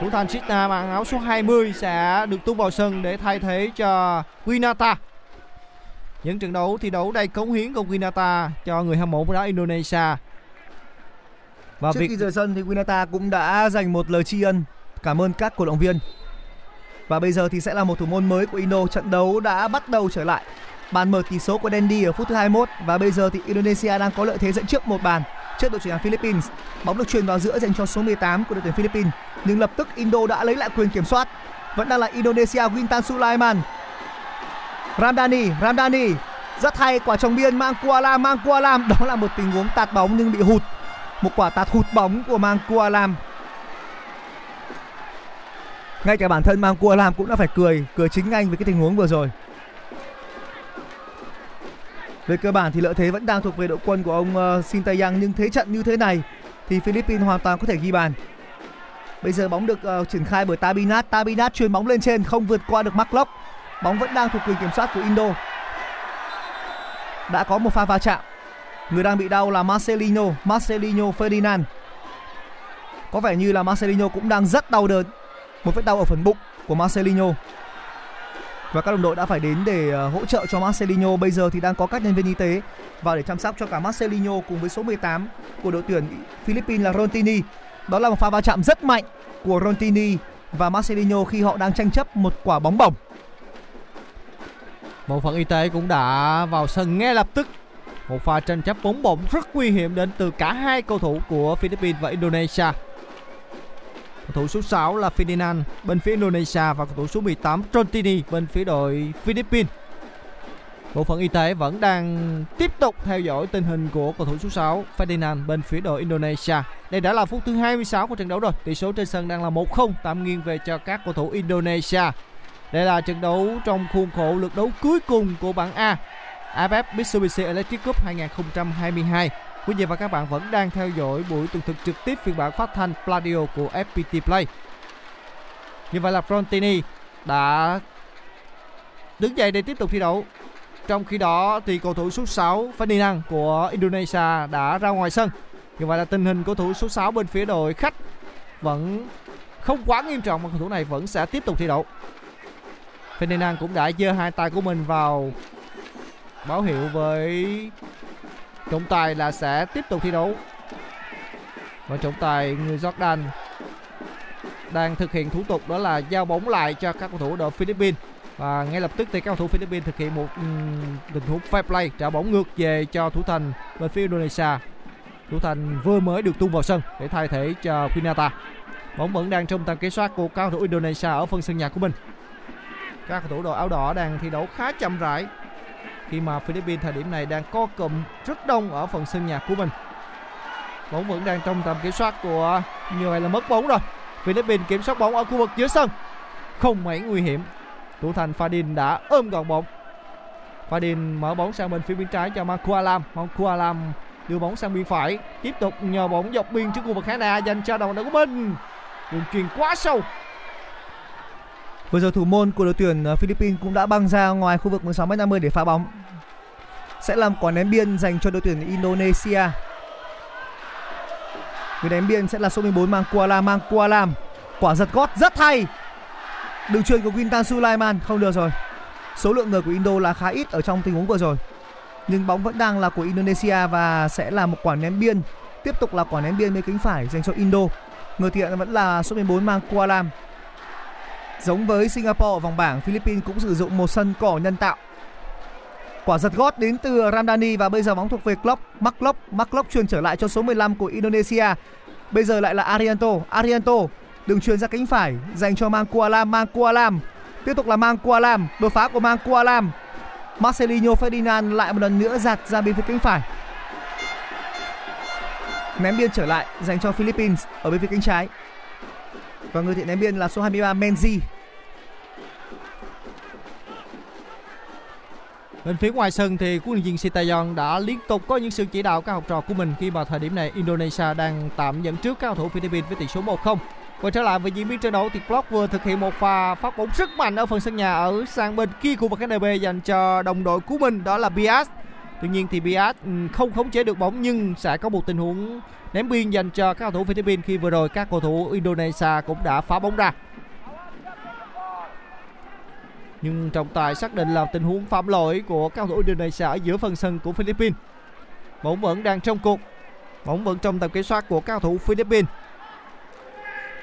Thủ thành China mang áo số 20 sẽ được tung vào sân để thay thế cho Winata. Những trận đấu thi đấu đầy cống hiến của Winata cho người hâm mộ bóng đá Indonesia. Và Trước việc khi rời sân thì Winata cũng đã dành một lời tri ân cảm ơn các cổ động viên. Và bây giờ thì sẽ là một thủ môn mới của Indo. Trận đấu đã bắt đầu trở lại. Bàn mở tỷ số của Dendi ở phút thứ 21 và bây giờ thì Indonesia đang có lợi thế dẫn trước một bàn trước đội tuyển Philippines. Bóng được truyền vào giữa dành cho số 18 của đội tuyển Philippines, nhưng lập tức Indo đã lấy lại quyền kiểm soát. Vẫn đang là Indonesia Wintan Sulaiman. Ramdani, Ramdani rất hay quả trồng biên mang Kualam, mang Kualam đó là một tình huống tạt bóng nhưng bị hụt một quả tạt hụt bóng của Mang Kualam. Ngay cả bản thân Mang Kualam cũng đã phải cười, cười chính anh với cái tình huống vừa rồi. Về cơ bản thì lợi thế vẫn đang thuộc về đội quân của ông uh, Shin Tae-yang nhưng thế trận như thế này thì Philippines hoàn toàn có thể ghi bàn. Bây giờ bóng được uh, triển khai bởi Tabinat, Tabinat chuyền bóng lên trên không vượt qua được Mark Locke. Bóng vẫn đang thuộc quyền kiểm soát của Indo. Đã có một pha va chạm. Người đang bị đau là Marcelino, Marcelino Ferdinand. Có vẻ như là Marcelino cũng đang rất đau đớn. Một vết đau ở phần bụng của Marcelino và các đồng đội đã phải đến để ờ, hỗ trợ cho Marcelino bây giờ thì đang có các nhân viên y tế vào để chăm sóc cho cả Marcelino cùng với số 18 của đội tuyển Philippines là Rontini. Đó là một pha va chạm rất mạnh của Rontini và Marcelino khi họ đang tranh chấp một quả bóng bổng. Bộ phận y tế cũng đã vào sân ngay lập tức. Một pha tranh chấp bóng bổng rất nguy hiểm đến từ cả hai cầu thủ của Philippines và Indonesia. Cầu thủ số 6 là Ferdinand, bên phía Indonesia, và cầu thủ số 18 Trontini, bên phía đội Philippines. Bộ phận y tế vẫn đang tiếp tục theo dõi tình hình của cầu thủ số 6 Ferdinand, bên phía đội Indonesia. Đây đã là phút thứ 26 của trận đấu rồi. Tỷ số trên sân đang là 1-0 tạm nghiêng về cho các cầu thủ Indonesia. Đây là trận đấu trong khuôn khổ lượt đấu cuối cùng của bảng A AFF Mitsubishi Electric Cup 2022. Quý vị và các bạn vẫn đang theo dõi buổi tường thực trực tiếp phiên bản phát thanh Pladio của FPT Play. Như vậy là Frontini đã đứng dậy để tiếp tục thi đấu. Trong khi đó thì cầu thủ số 6 Ferdinand của Indonesia đã ra ngoài sân. Như vậy là tình hình cầu thủ số 6 bên phía đội khách vẫn không quá nghiêm trọng mà cầu thủ này vẫn sẽ tiếp tục thi đấu. Ferdinand cũng đã giơ hai tay của mình vào. Báo hiệu với trọng tài là sẽ tiếp tục thi đấu. Và trọng tài người Jordan đang thực hiện thủ tục đó là giao bóng lại cho các cầu thủ đội Philippines. Và ngay lập tức thì các cầu thủ Philippines thực hiện một ừ, tình huống fair play, trả bóng ngược về cho thủ thành bên phía Indonesia. Thủ thành vừa mới được tung vào sân để thay thế cho Quinata bóng vẫn đang trong tầm kiểm soát của các cầu thủ Indonesia ở phần sân nhà của mình các cầu thủ đội áo đỏ đang thi đấu khá chậm rãi. Khi mà Philippines thời điểm này đang co cụm rất đông ở phần sân nhà của mình. Bóng vẫn đang trong tầm kiểm soát của như vậy là mất bóng rồi. Philippines kiểm soát bóng ở khu vực giữa sân. Không mấy nguy hiểm. Thủ thành Fadin đã ôm gọn bóng. Fadin mở bóng sang bên phía bên trái cho Mankualam Mankualam đưa bóng sang bên phải. Tiếp tục nhờ bóng dọc biên trước khu vực khán đài dành cho đồng đội của mình. Đường truyền quá sâu. Vừa rồi thủ môn của đội tuyển ờ, Philippines cũng đã băng ra ngoài khu vực 16m50 để phá bóng. Sẽ làm quả ném biên dành cho đội tuyển Indonesia. Người ném biên sẽ là số 14 mang Kuala. Quả giật gót, rất hay. Đường truyền của Quintan Sulaiman không được rồi. Số lượng người của Indo là khá ít ở trong tình huống vừa rồi. Nhưng bóng vẫn đang là của Indonesia và sẽ là một quả ném biên. Tiếp tục là quả ném biên bên cánh phải dành cho Indo. Người thiện vẫn là số 14 Mangkualam. Giống với Singapore ở vòng bảng, Philippines cũng sử dụng một sân cỏ nhân tạo. Quả giật gót đến từ Ramdani và bây giờ bóng thuộc về Klopp, Mark Klopp, truyền trở lại cho số 15 của Indonesia. Bây giờ lại là Arianto, Arianto đường truyền ra cánh phải dành cho Mangkualam, Mangkualam. Tiếp tục là Mangkualam, đột phá của Mangkualam. Marcelinho Ferdinand lại một lần nữa giạt ra bên phía cánh phải. Ném biên trở lại dành cho Philippines ở bên phía cánh trái. Và người thiện ném biên là số 23 Menzi. Bên phía ngoài sân thì huấn luyện viên Sitayon đã liên tục có những sự chỉ đạo các học trò của mình khi mà thời điểm này Indonesia đang tạm dẫn trước các cầu thủ Philippines với tỷ số 1-0. Quay trở lại với diễn biến trận đấu thì Klopp vừa thực hiện một pha phát bóng rất mạnh ở phần sân nhà ở sang bên kia khu vực NB dành cho đồng đội của mình, đó là Bias. Tuy nhiên thì Bias ừ, không khống chế được bóng nhưng sẽ có một tình huống ném biên dành cho các cầu thủ Philippines khi vừa rồi các cầu thủ Indonesia cũng đã phá bóng ra. Nhưng trọng tài xác định là tình huống phạm lỗi của cầu thủ Indonesia ở giữa phần sân của Philippines. Bóng vẫn đang trong cuộc. Bóng vẫn trong tầm kiểm soát của cầu thủ Philippines.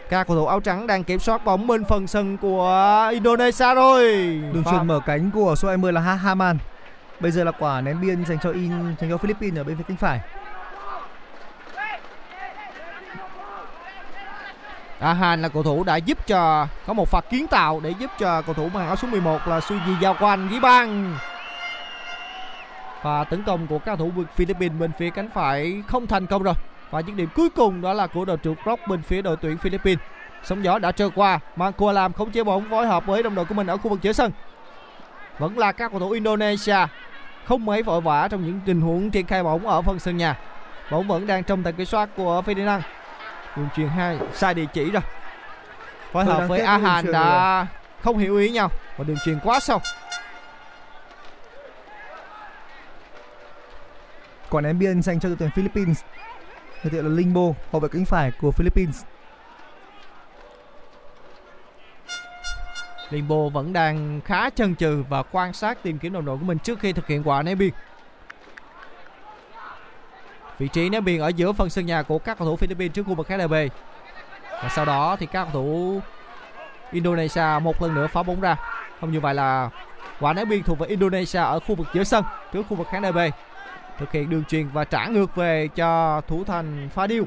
Các cầu thủ áo trắng đang kiểm soát bóng bên phần sân của Indonesia rồi. Đường truyền mở cánh của số 20 là Haman. Bây giờ là quả ném biên dành cho In dành cho Philippines ở bên phía cánh phải. Dahan là cầu thủ đã giúp cho có một pha kiến tạo để giúp cho cầu thủ mang áo số 11 là Suji Giao Quanh ghi bàn. Và tấn công của các cầu thủ Philippines bên phía cánh phải không thành công rồi. Và những điểm cuối cùng đó là của đội trưởng Rock bên phía đội tuyển Philippines. Sóng gió đã trôi qua, Marco làm không chế bóng phối hợp với đồng đội của mình ở khu vực giữa sân. Vẫn là các cầu thủ Indonesia không mấy vội vã trong những tình huống triển khai bóng ở phần sân nhà. Bóng vẫn đang trong tầm kiểm soát của Ferdinand đường truyền hai sai địa chỉ rồi. Phối hợp với a hàn đã không hiểu ý nhau và đường truyền quá sâu. Quả ném biên dành cho đội tuyển Philippines. Người tiện là Lingbo hậu vệ cánh phải của Philippines. Limbo vẫn đang khá chần chừ và quan sát tìm kiếm đồng đội của mình trước khi thực hiện quả ném biên. Vị trí ném biên ở giữa phần sân nhà của các cầu thủ Philippines trước khu vực KDB. Và sau đó thì các cầu thủ Indonesia một lần nữa phá bóng ra. Không như vậy là quả ném biên thuộc về Indonesia ở khu vực giữa sân trước khu vực khán đài B. Thực hiện đường truyền và trả ngược về cho thủ thành Pha Điêu.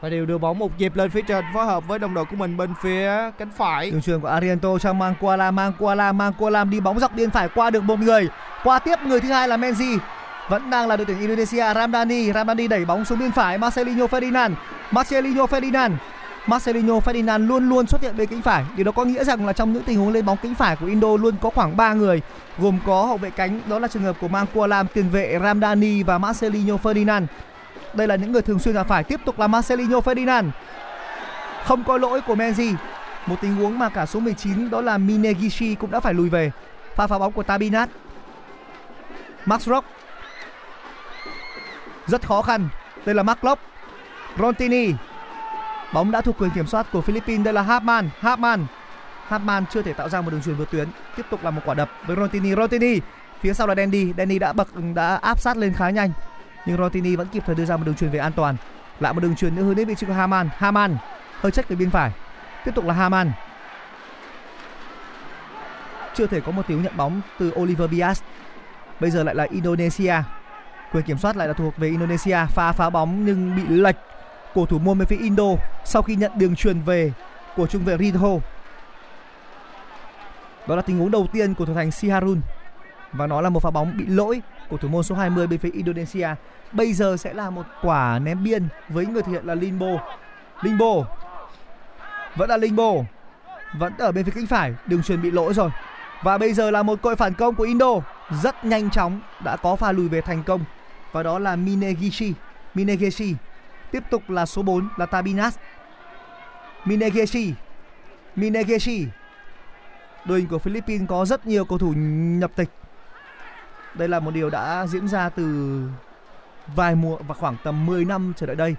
và điều đưa bóng một nhịp lên phía trên phối hợp với đồng đội của mình bên phía cánh phải. Đường truyền của Ariento cho Mangkuala, Mangkuala, Mangkuala đi bóng dọc biên phải qua được một người. Qua tiếp người thứ hai là Menzi. Vẫn đang là đội tuyển Indonesia Ramdani Ramdani đẩy bóng xuống bên phải Marcelinho Ferdinand. Marcelinho Ferdinand Marcelinho Ferdinand luôn luôn xuất hiện bên cánh phải. Điều đó có nghĩa rằng là trong những tình huống lên bóng cánh phải của Indo luôn có khoảng 3 người, gồm có hậu vệ cánh đó là trường hợp của Mangkualam, tiền vệ Ramdani và Marcelinho Ferdinand. Đây là những người thường xuyên ra phải tiếp tục là Marcelinho Ferdinand. Không có lỗi của Menzi. Một tình huống mà cả số 19 đó là Minegishi cũng đã phải lùi về. Pha phá bóng của Tabinat. Max Rock. Rất khó khăn. Đây là Marklock Rontini Bóng đã thuộc quyền kiểm soát của Philippines. Đây là Hapman. Hapman. Hapman chưa thể tạo ra một đường truyền vượt tuyến. Tiếp tục là một quả đập với Rontini. Rontini. Phía sau là Dandy. Dandy đã bậc đã áp sát lên khá nhanh. Nhưng Rontini vẫn kịp thời đưa ra một đường truyền về an toàn. Lại một đường truyền nữa hướng đến vị trí của Haman. Haman hơi chất về bên phải. Tiếp tục là Haman. Chưa thể có một tiếng nhận bóng từ Oliver Bias. Bây giờ lại là Indonesia. Quyền kiểm soát lại là thuộc về Indonesia. Pha phá bóng nhưng bị lệch. Cổ thủ môn bên phía Indo sau khi nhận đường truyền về của trung vệ Ridho Đó là tình huống đầu tiên của thủ thành Siharun. Và nó là một pha bóng bị lỗi của thủ môn số 20 bên phía Indonesia. Bây giờ sẽ là một quả ném biên với người thực hiện là Limbo. Limbo. Vẫn là Limbo. Vẫn ở bên phía cánh phải. Đường truyền bị lỗi rồi. Và bây giờ là một cội phản công của Indo rất nhanh chóng đã có pha lùi về thành công và đó là Minegishi Minegishi Tiếp tục là số 4 là Tabinas. Minegishi, Minegishi Đội hình của Philippines có rất nhiều cầu thủ nhập tịch. Đây là một điều đã diễn ra từ vài mùa và khoảng tầm 10 năm trở lại đây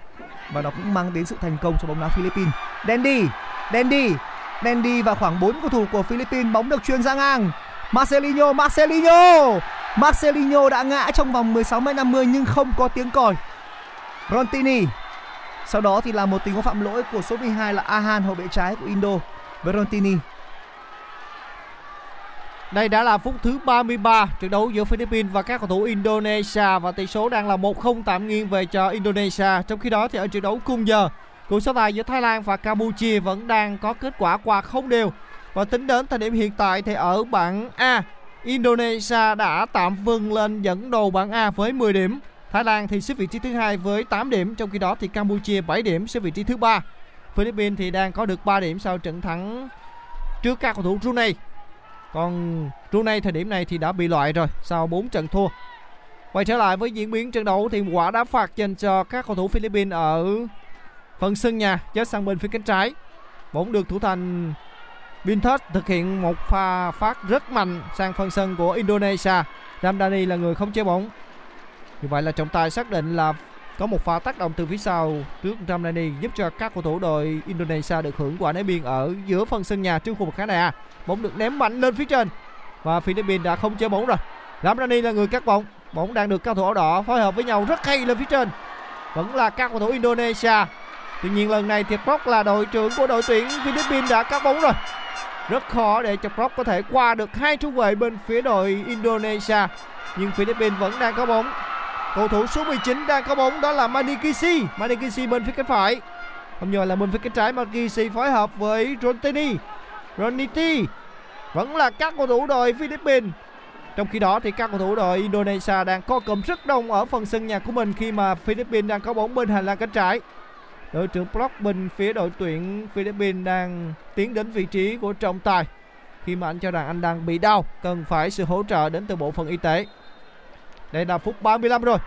và nó cũng mang đến sự thành công cho bóng đá Philippines. Dandy, Dandy, Dandy và khoảng 4 cầu thủ của Philippines bóng được chuyền ra ngang. Marcelinho, Marcelinho. Marcelinho đã ngã trong vòng 16 m 50 nhưng không có tiếng còi. Rontini sau đó thì là một tình huống phạm lỗi của số 12 là Ahan hậu vệ trái của Indo với Rontini. Đây đã là phút thứ 33 trận đấu giữa Philippines và các cầu thủ Indonesia và tỷ số đang là 1-0 tạm nghiêng về cho Indonesia. Trong khi đó thì ở trận đấu cùng giờ, cuộc so tài giữa Thái Lan và Campuchia vẫn đang có kết quả qua không đều. Và tính đến thời điểm hiện tại thì ở bảng A, Indonesia đã tạm vươn lên dẫn đầu bảng A với 10 điểm Thái Lan thì xếp vị trí thứ hai với 8 điểm, trong khi đó thì Campuchia 7 điểm xếp vị trí thứ ba. Philippines thì đang có được 3 điểm sau trận thắng trước các cầu thủ Brunei. Còn Brunei thời điểm này thì đã bị loại rồi sau 4 trận thua. Quay trở lại với diễn biến trận đấu thì quả đá phạt dành cho các cầu thủ Philippines ở phần sân nhà chết sang bên phía cánh trái. Bóng được thủ thành Binthus thực hiện một pha phát rất mạnh sang phần sân của Indonesia. Ramdani là người không chế bóng như vậy là trọng tài xác định là có một pha tác động từ phía sau trước Ramdani giúp cho các cầu thủ đội Indonesia được hưởng quả ném biên ở giữa phần sân nhà trước khu vực khán đài Bóng được ném mạnh lên phía trên và Philippines đã không chơi bóng rồi. Ramdani là người cắt bóng. Bóng đang được các cầu thủ áo đỏ phối hợp với nhau rất hay lên phía trên. Vẫn là các cầu thủ Indonesia. Tuy nhiên lần này thì Brock là đội trưởng của đội tuyển Philippines đã cắt bóng rồi. Rất khó để cho Brock có thể qua được hai trung vệ bên phía đội Indonesia. Nhưng Philippines vẫn đang có bóng Cầu thủ số 19 đang có bóng, đó là Manikishi. Manikishi bên phía cánh phải. Không ngờ là bên phía cánh trái Manikishi phối hợp với Rontini. Roniti. Vẫn là các cầu thủ đội Philippines. Trong khi đó thì các cầu thủ đội Indonesia đang co cụm rất đông ở phần sân nhà của mình khi mà Philippines đang có bóng bên hành lang cánh trái. Đội trưởng Block bên phía đội tuyển Philippines đang tiến đến vị trí của trọng tài khi mà anh cho rằng anh đang bị đau, cần phải sự hỗ trợ đến từ bộ phận y tế. Đây là phút 35 rồi.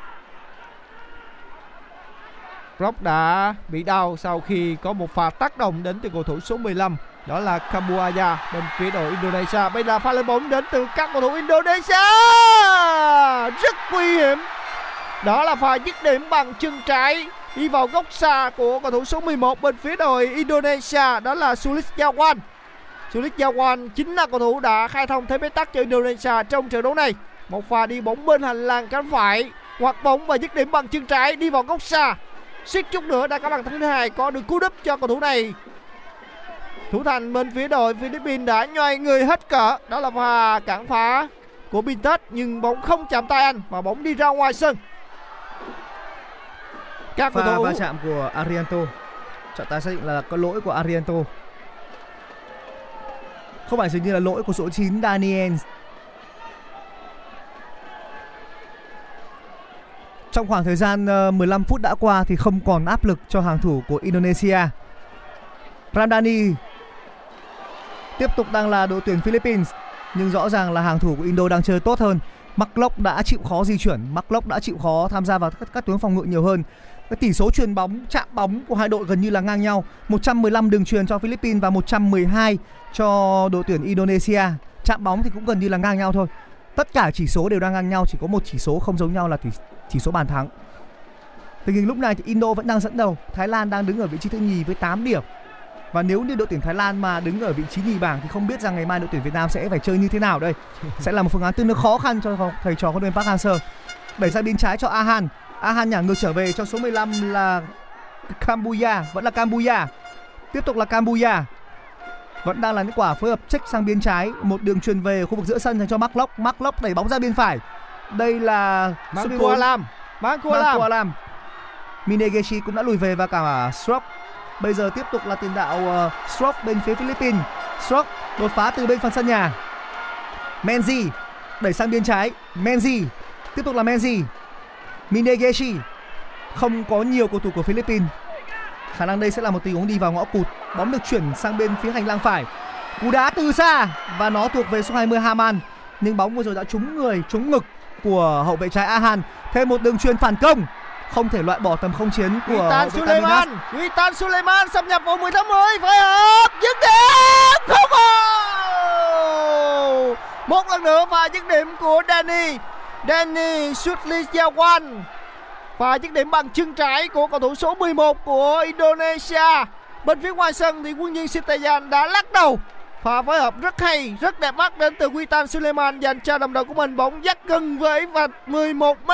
Rock đã bị đau sau khi có một pha tác động đến từ cầu thủ số 15 đó là Kambuaya bên phía đội Indonesia. Bây giờ pha lên bóng đến từ các cầu thủ Indonesia. Rất nguy hiểm. Đó là pha dứt điểm bằng chân trái đi vào góc xa của cầu thủ số 11 bên phía đội Indonesia đó là Sulis Jawan. Sulis Jawan chính là cầu thủ đã khai thông thế bế tắc cho Indonesia trong trận đấu này. Một pha đi bóng bên hành lang cánh phải, hoặc bóng và dứt điểm bằng chân trái đi vào góc xa. Suýt chút nữa đã có bàn thắng thứ hai có được cú đúp cho cầu thủ này. Thủ thành bên phía đội Philippines đã nhoay người hết cỡ. Đó là pha cản phá của Bintet nhưng bóng không chạm tay anh và bóng đi ra ngoài sân. Các Pha va chạm của Arianto. Trọng tài xác định là có lỗi của Arianto. Không phải dường như là lỗi của số 9 Daniel. Trong khoảng thời gian ờ, 15 phút đã qua thì không còn áp lực cho hàng thủ của Indonesia. Ramdhani tiếp tục đang là đội tuyển Philippines nhưng rõ ràng là hàng thủ của Indo đang chơi tốt hơn. Marklock đã chịu khó di chuyển, Marklock đã chịu khó tham gia vào các, các tuyến phòng ngự nhiều hơn. Cái tỷ số truyền bóng, chạm bóng của hai đội gần như là ngang nhau. 115 đường truyền cho Philippines và 112 cho đội tuyển Indonesia. Chạm bóng thì cũng gần như là ngang nhau thôi. Tất cả chỉ số đều đang ngang nhau, chỉ có một chỉ số không giống nhau là tỷ, chỉ số bàn thắng. Tình hình lúc này thì Indo vẫn đang dẫn đầu, Thái Lan đang đứng ở vị trí thứ nhì với 8 điểm. Và nếu như đội tuyển Thái Lan mà đứng ở vị trí nhì bảng thì không biết rằng ngày mai đội tuyển Việt Nam sẽ phải chơi như thế nào đây. sẽ là một phương án tương đối khó khăn cho thầy trò huấn luyện Park Hang-seo. Đẩy sang bên trái cho Ahan. Ahan nhả ngược trở về cho số 15 là Cambodia, vẫn là Cambodia. Tiếp tục là Cambodia. Vẫn đang là những quả phối hợp check sang bên trái, một đường truyền về khu vực giữa sân dành cho Marklock. Marklock đẩy bóng ra bên phải. Đây là số Mang 14, Cua Lam. Mang Cua Mang Lam. Cua Lam. Minegeshi cũng đã lùi về và cả Stroke. Bây giờ tiếp tục là tiền đạo uh, bên phía Philippines. Stroke đột phá từ bên phần sân nhà. Menzi đẩy sang bên trái. Menzi tiếp tục là Menzi. Minegeshi không có nhiều cầu thủ của Philippines. Khả năng đây sẽ là một tình huống đi vào ngõ cụt. Bóng được chuyển sang bên phía hành lang phải. Cú đá từ xa và nó thuộc về số 20 Haman. Nhưng bóng vừa rồi đã trúng người, trúng ngực của hậu vệ trái Ahan. Thêm một đường truyền phản công. Không thể loại bỏ tầm không chiến của Witan. Suleiman. Witan Suleiman xâm nhập vào 10 tháng 10 phối hợp dứt điểm không vào. Một lần nữa và dứt điểm của Danny. Danny Sutlijawan và dứt điểm bằng chân trái của cầu thủ số 11 của Indonesia. Bên phía ngoài sân thì quân nhân Sitayan đã lắc đầu. Pha phối hợp rất hay, rất đẹp mắt đến từ Witan Suleiman dành cho đồng đội của mình bóng dắt gần với vạch 11 m.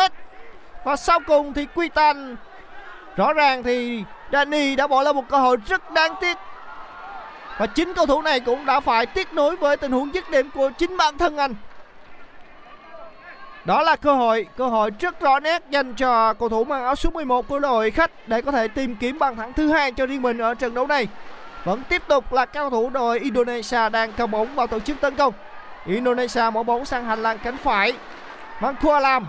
Và sau cùng thì Witan rõ ràng thì Danny đã bỏ lỡ một cơ hội rất đáng tiếc. Và chính cầu thủ này cũng đã phải tiếc nối với tình huống dứt điểm của chính bản thân anh. Đó là cơ hội, cơ hội rất rõ nét dành cho cầu thủ mang áo số 11 của đội khách để có thể tìm kiếm bàn thắng thứ hai cho riêng mình ở trận đấu này. Vẫn tiếp tục là cao thủ đội Indonesia đang cầm bóng vào tổ chức tấn công. Indonesia mở bóng sang hành lang cánh phải. Mang Kua làm.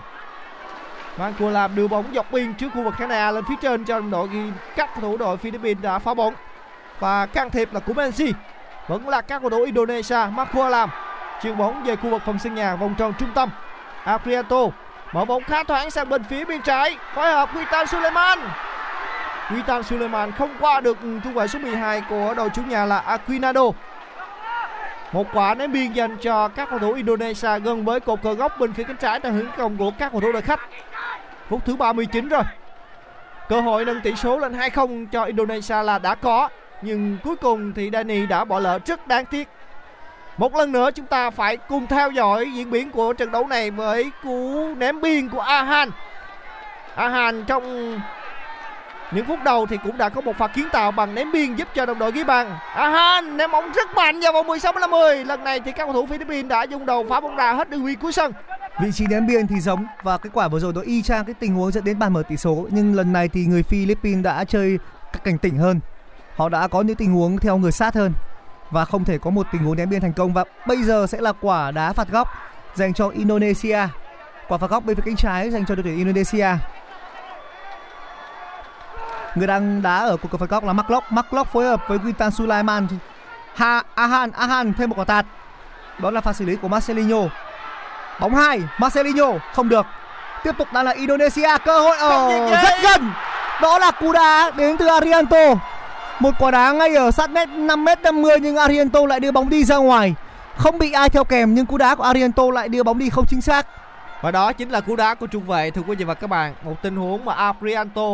Mang Kua làm đưa bóng dọc biên trước khu vực khán đài lên phía trên cho đồng đội ghi các cầu thủ đội Philippines đã phá bóng. Và can thiệp là của Messi. Vẫn là các cầu thủ Indonesia. Mang Kua làm. Chuyền bóng về khu vực phần sân nhà vòng tròn trung tâm. Apriato mở bóng khá thoáng sang bên phía bên trái. Phối hợp Witan Suleiman. Witan Suleiman không qua được trung vệ số 12 của đội chủ nhà là Aquinado. Một quả ném biên dành cho các cầu thủ Indonesia gần với cột cờ góc bên phía cánh trái đang hướng công của các cầu thủ đội khách. Phút thứ 39 rồi. Cơ hội nâng tỷ số lên 2-0 cho Indonesia là đã có, nhưng cuối cùng thì Dani đã bỏ lỡ rất đáng tiếc một lần nữa chúng ta phải cùng theo dõi diễn biến của trận đấu này với cú ném biên của Ahan. Ahan trong những phút đầu thì cũng đã có một pha kiến tạo bằng ném biên giúp cho đồng đội ghi bàn. Ahan ném bóng rất mạnh vào vòng 16 50. Lần này thì các cầu thủ Philippines đã dùng đầu phá bóng ra hết đường biên cuối sân. Vị trí ném biên thì giống và kết quả vừa rồi nó y chang cái tình huống dẫn đến bàn mở tỷ số nhưng lần này thì người Philippines đã chơi cảnh tỉnh hơn. Họ đã có những tình huống theo người sát hơn và không thể có một tình huống ném biên thành công và bây giờ sẽ là quả đá phạt góc dành cho Indonesia. Quả phạt góc bên phía cánh trái dành cho đội tuyển Indonesia. Người đang đá ở cuộc phạt góc là Marklock, Marklock phối hợp với Witan Sulaiman. Ha Ahan, Ahan thêm một quả tạt. Đó là pha xử lý của Marcelinho. Bóng hai, Marcelinho không được. Tiếp tục đang là Indonesia, cơ hội ở rất gần. Đó là cú đá đến từ Arianto. Một quả đá ngay ở sát mét 5 mét 50 nhưng Ariento lại đưa bóng đi ra ngoài. Không bị ai theo kèm nhưng cú đá của Ariento lại đưa bóng đi không chính xác. Và đó chính là cú đá của trung vệ thưa quý vị và các bạn. Một tình huống mà Ariento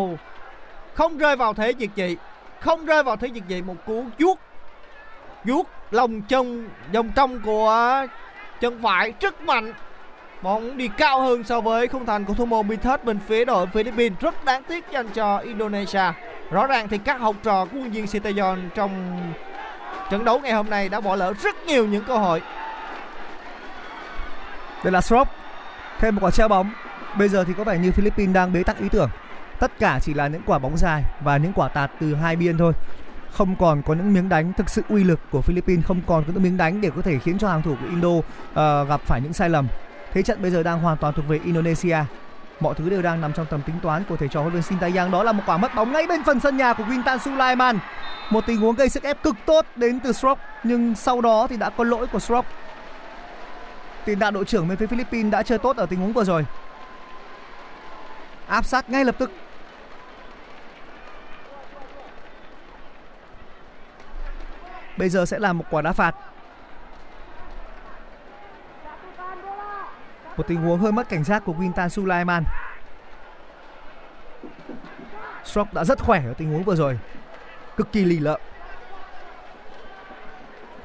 không rơi vào thế diệt dị, không rơi vào thế diệt dị một cú chuốt vuốt lòng chân vòng trong của chân phải rất mạnh bóng đi cao hơn so với khung thành của thủ môn Mithet bên phía đội Philippines rất đáng tiếc dành cho Indonesia rõ ràng thì các học trò của quân viên Sinteyong trong trận đấu ngày hôm nay đã bỏ lỡ rất nhiều những cơ hội Đây là Srop. Thêm một quả treo bóng. Bây giờ thì có vẻ như Philippines đang bế tắc ý tưởng. Tất cả chỉ là những quả bóng dài và những quả tạt từ hai biên thôi. Không còn có những miếng đánh thực sự uy lực của Philippines, không còn có những miếng đánh để có thể khiến cho hàng thủ của Indo uh, gặp phải những sai lầm. Thế trận bây giờ đang hoàn toàn thuộc về Indonesia. Mọi thứ đều đang nằm trong tầm tính toán của thầy trò huấn luyện viên Sintayong. Đó là một quả mất bóng ngay bên phần sân nhà của Wintan Sulaiman. Một tình huống gây sức ép cực tốt đến từ Stroke, nhưng sau đó thì đã có lỗi của Stroke. Tiền đạo đội trưởng bên phía Philippines đã chơi tốt ở tình huống vừa rồi. Áp sát ngay lập tức. Bây giờ sẽ là một quả đá phạt. Một tình huống hơi mất cảnh giác của Wintan Sulaiman. Stroke đã rất khỏe ở tình huống vừa rồi. Cực kỳ lì lợm.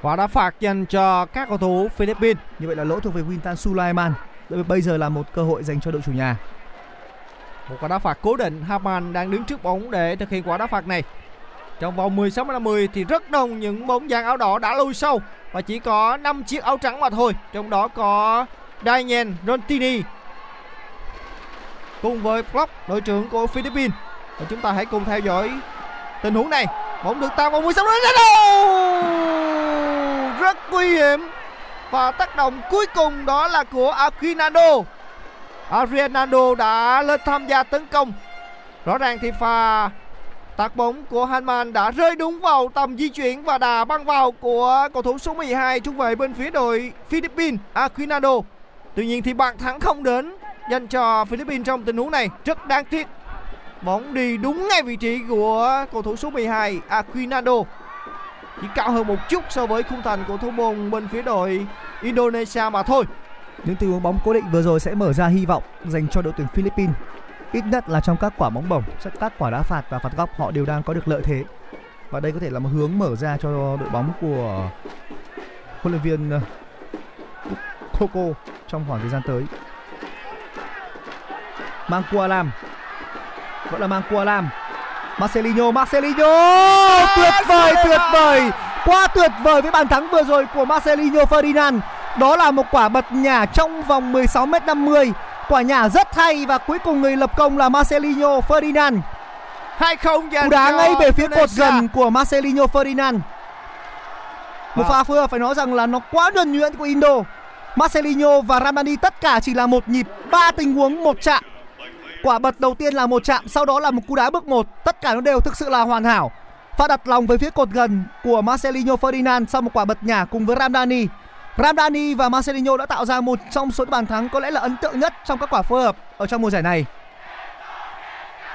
quả đá phạt dành cho các cầu thủ Philippines Như vậy là lỗi thuộc về Wintan Sulaiman. Bây giờ là một cơ hội dành cho đội chủ nhà. một quả đá phạt cố định Haman đang đứng trước bóng để thực hiện quả đá phạt này trong vòng 16 50 thì rất đông những bóng dàn áo đỏ đã lùi sâu và chỉ có 5 chiếc áo trắng mà thôi trong đó có Daniel Rontini cùng với Block, đội trưởng của Philippines. Và chúng ta hãy cùng theo dõi tình huống này. Bóng được tạo vào 16 đến đâu rất nguy hiểm. Và tác động cuối cùng đó là của Aquinado Arianado đã lên tham gia tấn công. Rõ ràng thì pha tạt bóng của Hanman đã rơi đúng vào tầm di chuyển và đà băng vào của cầu thủ số 12 trung vệ bên phía đội Philippines Aquinado tuy nhiên thì bàn thắng không đến dành cho Philippines trong tình huống này rất đáng tiếc bóng đi đúng ngay vị trí của cầu thủ số 12 Aquinado chỉ cao hơn một chút so với khung thành của thủ môn bên phía đội Indonesia mà thôi Những tình huống bóng cố định vừa rồi sẽ mở ra hy vọng dành cho đội tuyển Philippines. Ít nhất là trong các quả bóng bổng, các quả đá phạt và phạt góc họ đều đang có được lợi thế. Và đây có thể là một hướng mở ra cho đội bóng của huấn luyện viên ờ, Coco trong khoảng thời gian tới. Mang Kualam vẫn là mang Kualam Marcelinho Marcelinho! Tuyệt vời tuyệt vời! Quá tuyệt vời với bàn thắng vừa rồi của Marcelinho Ferdinand. Đó là một quả bật nhả trong vòng 16m50 quả nhả rất hay và cuối cùng người lập công là Marcelinho Ferdinand. 2-0 dành cú đá ngay về phía cột gần của Marcelinho Ferdinand. Một pha phối hợp phải nói rằng là nó quá nhuần nhuyễn của Indo Marcelinho và Ramani tất cả chỉ là một nhịp, ba tình huống, một chạm. Quả bật đầu tiên là một chạm, sau đó là một cú đá bước một. Tất cả nó đều thực sự là hoàn hảo. Pha đặt lòng với phía cột gần của Marcelinho Ferdinand sau một quả bật nhả cùng với Ramdani Ramdani và Marcelinho đã tạo ra một trong số bàn thắng có lẽ là ấn tượng nhất trong các quả phối hợp ở trong mùa giải này.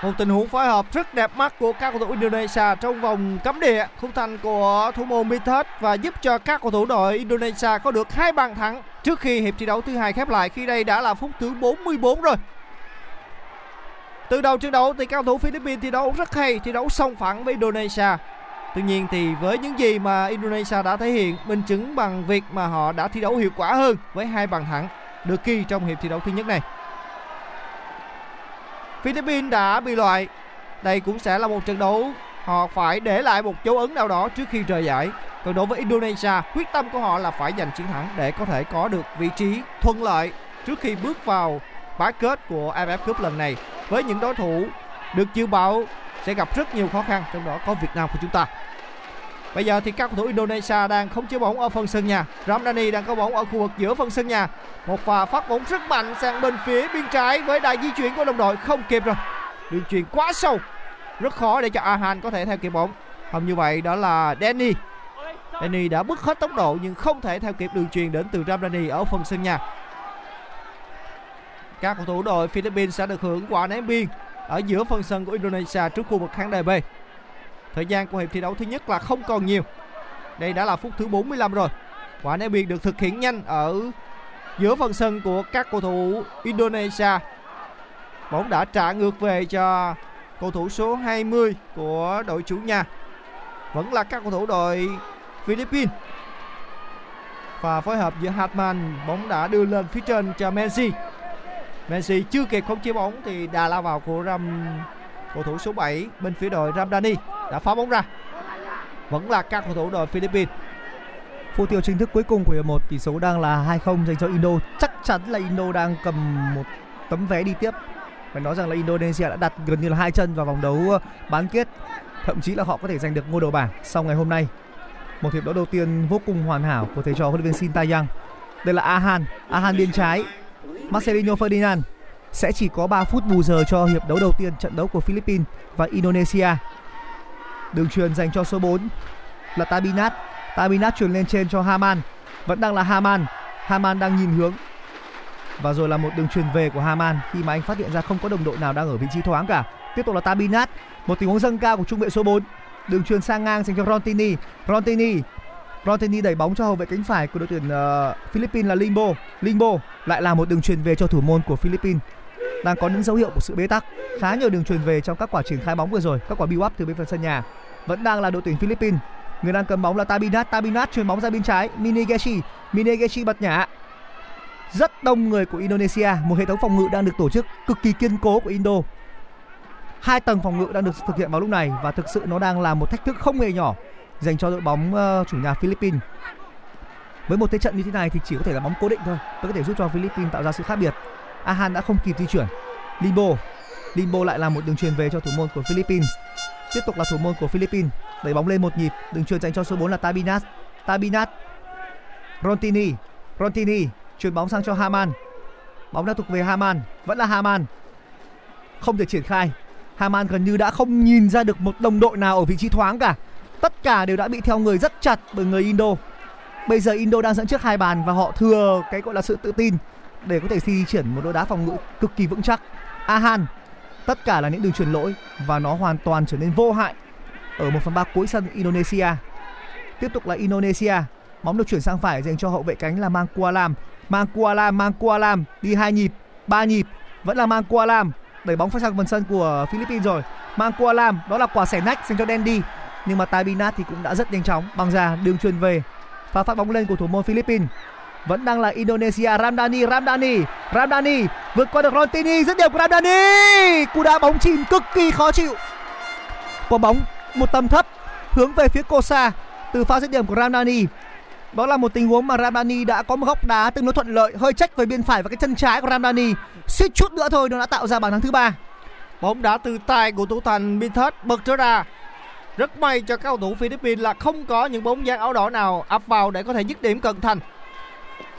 Một tình huống phối hợp rất đẹp mắt của các cầu thủ Indonesia trong vòng cấm địa khung thành của thủ môn Mithet và giúp cho các cầu thủ đội Indonesia có được hai bàn thắng trước khi hiệp thi đấu thứ hai khép lại khi đây đã là phút thứ 44 rồi. Từ đầu trận đấu thì các cầu thủ Philippines thi đấu rất hay, thi đấu song phẳng với Indonesia. Tuy nhiên thì với những gì mà Indonesia đã thể hiện minh chứng bằng việc mà họ đã thi đấu hiệu quả hơn với hai bàn thắng được ghi trong hiệp thi đấu thứ nhất này. Philippines đã bị loại. Đây cũng sẽ là một trận đấu họ phải để lại một dấu ấn nào đó trước khi rời giải. Còn đối với Indonesia, quyết tâm của họ là phải giành chiến thắng để có thể có được vị trí thuận lợi trước khi bước vào bán kết của AFF Cup lần này với những đối thủ được dự báo sẽ gặp rất nhiều khó khăn trong đó có Việt Nam của chúng ta. Bây giờ thì các cầu thủ Indonesia đang không chế bóng ở phần sân nhà. Ramdani đang có bóng ở khu vực giữa phần sân nhà. Một pha phát bóng rất mạnh sang bên phía biên trái với đà di chuyển của đồng đội không kịp rồi. Đường chuyền quá sâu. Rất khó để cho Ahan có thể theo kịp bóng. Không như vậy đó là Danny. Danny đã bứt hết tốc độ nhưng không thể theo kịp đường chuyền đến từ Ramdani ở phần sân nhà. Các cầu thủ đội Philippines sẽ được hưởng quả ném biên ở giữa phần sân của Indonesia trước khu vực khán đài B. Thời gian của hiệp thi đấu thứ nhất là không còn nhiều. Đây đã là phút thứ 45 rồi. Quả ném biên được thực hiện nhanh ở giữa phần sân của các cầu thủ Indonesia. Bóng đã trả ngược về cho cầu thủ số 20 của đội chủ nhà. Vẫn là các cầu thủ đội Philippines. Và phối hợp giữa Hartman bóng đã đưa lên phía trên cho Messi. Messi chưa kịp khống chế bóng thì đà lao vào của Ram, cầu thủ số 7 bên phía đội Ramdani đã phá bóng ra. Vẫn là các cầu thủ đội Philippines. Phút tiêu chính thức cuối cùng của hiệp 1 tỷ số đang là 2-0 dành cho Indo. Chắc chắn là Indo đang cầm một tấm vé đi tiếp. Phải nói rằng là Indonesia đã đặt gần như là hai chân vào vòng đấu ờ, bán kết. Thậm chí là họ có thể giành được ngôi đầu bảng sau ngày hôm nay. Một hiệp đấu đầu tiên vô cùng hoàn hảo của thầy trò huấn luyện viên Sintayong. Đây là Ahan, Ahan bên trái. Marcelinho Ferdinand sẽ chỉ có 3 phút bù giờ cho hiệp đấu đầu tiên trận đấu của Philippines và Indonesia. Đường truyền dành cho số 4 là Tabinat. Tabinat truyền lên trên cho Haman. Vẫn đang là Haman. Haman đang nhìn hướng và rồi là một đường truyền về của Haman khi mà anh phát hiện ra không có đồng đội nào đang ở vị trí thoáng cả. Tiếp tục là Tabinat, một tình huống dâng cao của trung vệ số 4. Đường truyền sang ngang dành cho Rontini. Rontini Rontini đẩy bóng cho hậu vệ cánh phải của đội tuyển uh, Philippines là Limbo. Limbo lại là một đường truyền về cho thủ môn của Philippines. Đang có những dấu hiệu của sự bế tắc. Khá nhiều đường truyền về trong các quả triển khai bóng vừa rồi, các quả build up từ bên phần sân nhà. Vẫn đang là đội tuyển Philippines. Người đang cầm bóng là Tabinat, Tabinat chuyển bóng ra bên trái, Minegeshi, Minegeshi bật nhả. Rất đông người của Indonesia, một hệ thống phòng ngự đang được tổ chức cực kỳ kiên cố của Indo. Hai tầng phòng ngự đang được thực hiện vào lúc này và thực sự nó đang là một thách thức không hề nhỏ dành cho đội bóng ờ, chủ nhà Philippines. Với một thế trận như thế này thì chỉ có thể là bóng cố định thôi, mới có thể giúp cho Philippines tạo ra sự khác biệt. Ahan đã không kịp di chuyển. Limbo, Limbo lại là một đường truyền về cho thủ môn của Philippines. Tiếp tục là thủ môn của Philippines, đẩy bóng lên một nhịp, đường truyền dành cho số 4 là Tabinat. Tabinat, Rontini, Rontini Chuyển bóng sang cho Haman. Bóng đã thuộc về Haman, vẫn là Haman. Không thể triển khai. Haman gần như đã không nhìn ra được một đồng đội nào ở vị trí thoáng cả tất cả đều đã bị theo người rất chặt bởi người Indo. Bây giờ Indo đang dẫn trước hai bàn và họ thừa cái gọi là sự tự tin để có thể di chuyển một đội đá phòng ngự cực kỳ vững chắc. Ahan, tất cả là những đường truyền lỗi và nó hoàn toàn trở nên vô hại ở một phần ba cuối sân Indonesia. Tiếp tục là Indonesia, bóng được chuyển sang phải dành cho hậu vệ cánh là Mangkualam. Mang Kualam đi hai nhịp, ba nhịp, vẫn là Mangkualam đẩy bóng phát sang phần sân của Philippines rồi. Mangkualam, đó là quả xẻ nách dành cho Dendi nhưng mà Tabinat thì cũng đã rất nhanh chóng băng ra đường truyền về. Pha phát bóng lên của thủ môn Philippines vẫn đang là Indonesia Ramdani Ramdani Ramdani vượt qua được Rontini rất điểm của Ramdani cú đá bóng chìm cực kỳ khó chịu. Quả bóng một tầm thấp hướng về phía Kosa từ pha dứt điểm của Ramdani đó là một tình huống mà Ramdani đã có một góc đá tương đối thuận lợi, hơi trách về bên phải và cái chân trái của Ramdani suýt chút nữa thôi nó đã tạo ra bàn thắng thứ ba. Bóng đá từ tay của thủ thành Binthert bật trở ra. Rất may cho các cầu thủ Philippines là không có những bóng dáng áo đỏ nào ập vào để có thể dứt điểm cận thành.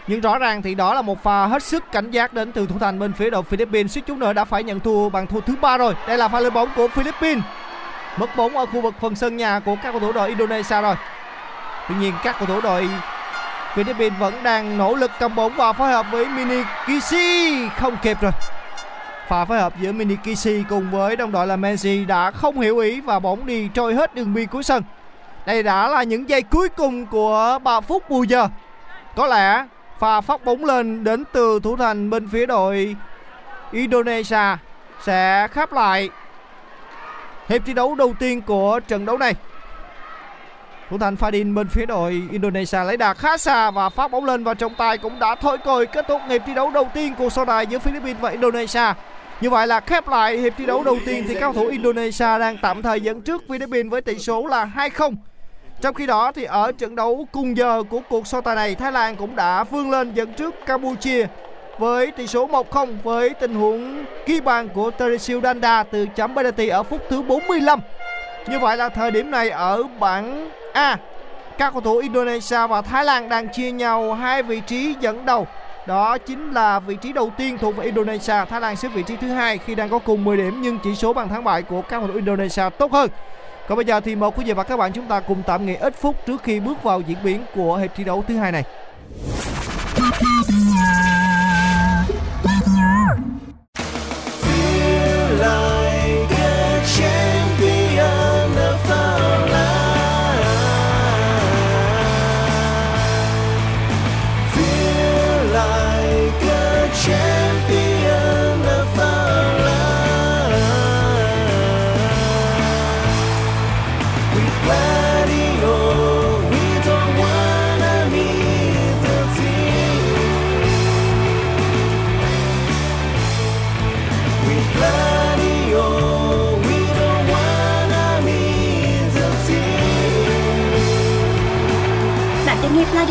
Nhưng rõ ràng thì đó là một pha hết sức cảnh giác đến từ thủ thành bên phía đội Philippines. Suýt chút nữa đã phải nhận thua bằng thua thứ ba rồi. Đây là pha lên bóng của Philippines. Mất bóng ở khu vực phần sân nhà của các cầu thủ đội Indonesia rồi. Tuy nhiên các cầu thủ đội Philippines vẫn đang nỗ lực cầm bóng và phối hợp với Mini Kishi không kịp rồi pha phối hợp giữa Minikishi cùng với đồng đội là Messi đã không hiểu ý và bóng đi trôi hết đường biên cuối sân. Đây đã là những giây cuối cùng của 3 phút bù giờ. Có lẽ pha phát bóng lên đến từ thủ thành bên phía đội Indonesia sẽ khép lại hiệp thi đấu đầu tiên của trận đấu này. Thủ thành Fadin bên phía đội Indonesia lấy đà khá xa và phát bóng lên vào trong tay cũng đã thổi còi kết thúc hiệp thi đấu đầu tiên của so tài giữa Philippines và Indonesia. Như vậy là khép lại hiệp thi đấu đầu tiên thì cao thủ Indonesia đang tạm thời dẫn trước Philippines với tỷ số là 2-0. Trong khi đó thì ở trận đấu cùng giờ của cuộc so tài này, Thái Lan cũng đã vươn lên dẫn trước Campuchia với tỷ số 1-0 với tình huống ghi bàn của Teresil Danda từ chấm penalty ở phút thứ 45. Như vậy là thời điểm này ở bảng A, các cầu thủ Indonesia và Thái Lan đang chia nhau hai vị trí dẫn đầu đó chính là vị trí đầu tiên thuộc về Indonesia. Thái Lan xếp vị trí thứ hai khi đang có cùng 10 điểm nhưng chỉ số bàn thắng bại của các cầu thủ Indonesia tốt hơn. Còn bây giờ thì mời quý vị và các bạn chúng ta cùng tạm nghỉ ít phút trước khi bước vào diễn biến của hiệp thi đấu thứ hai này.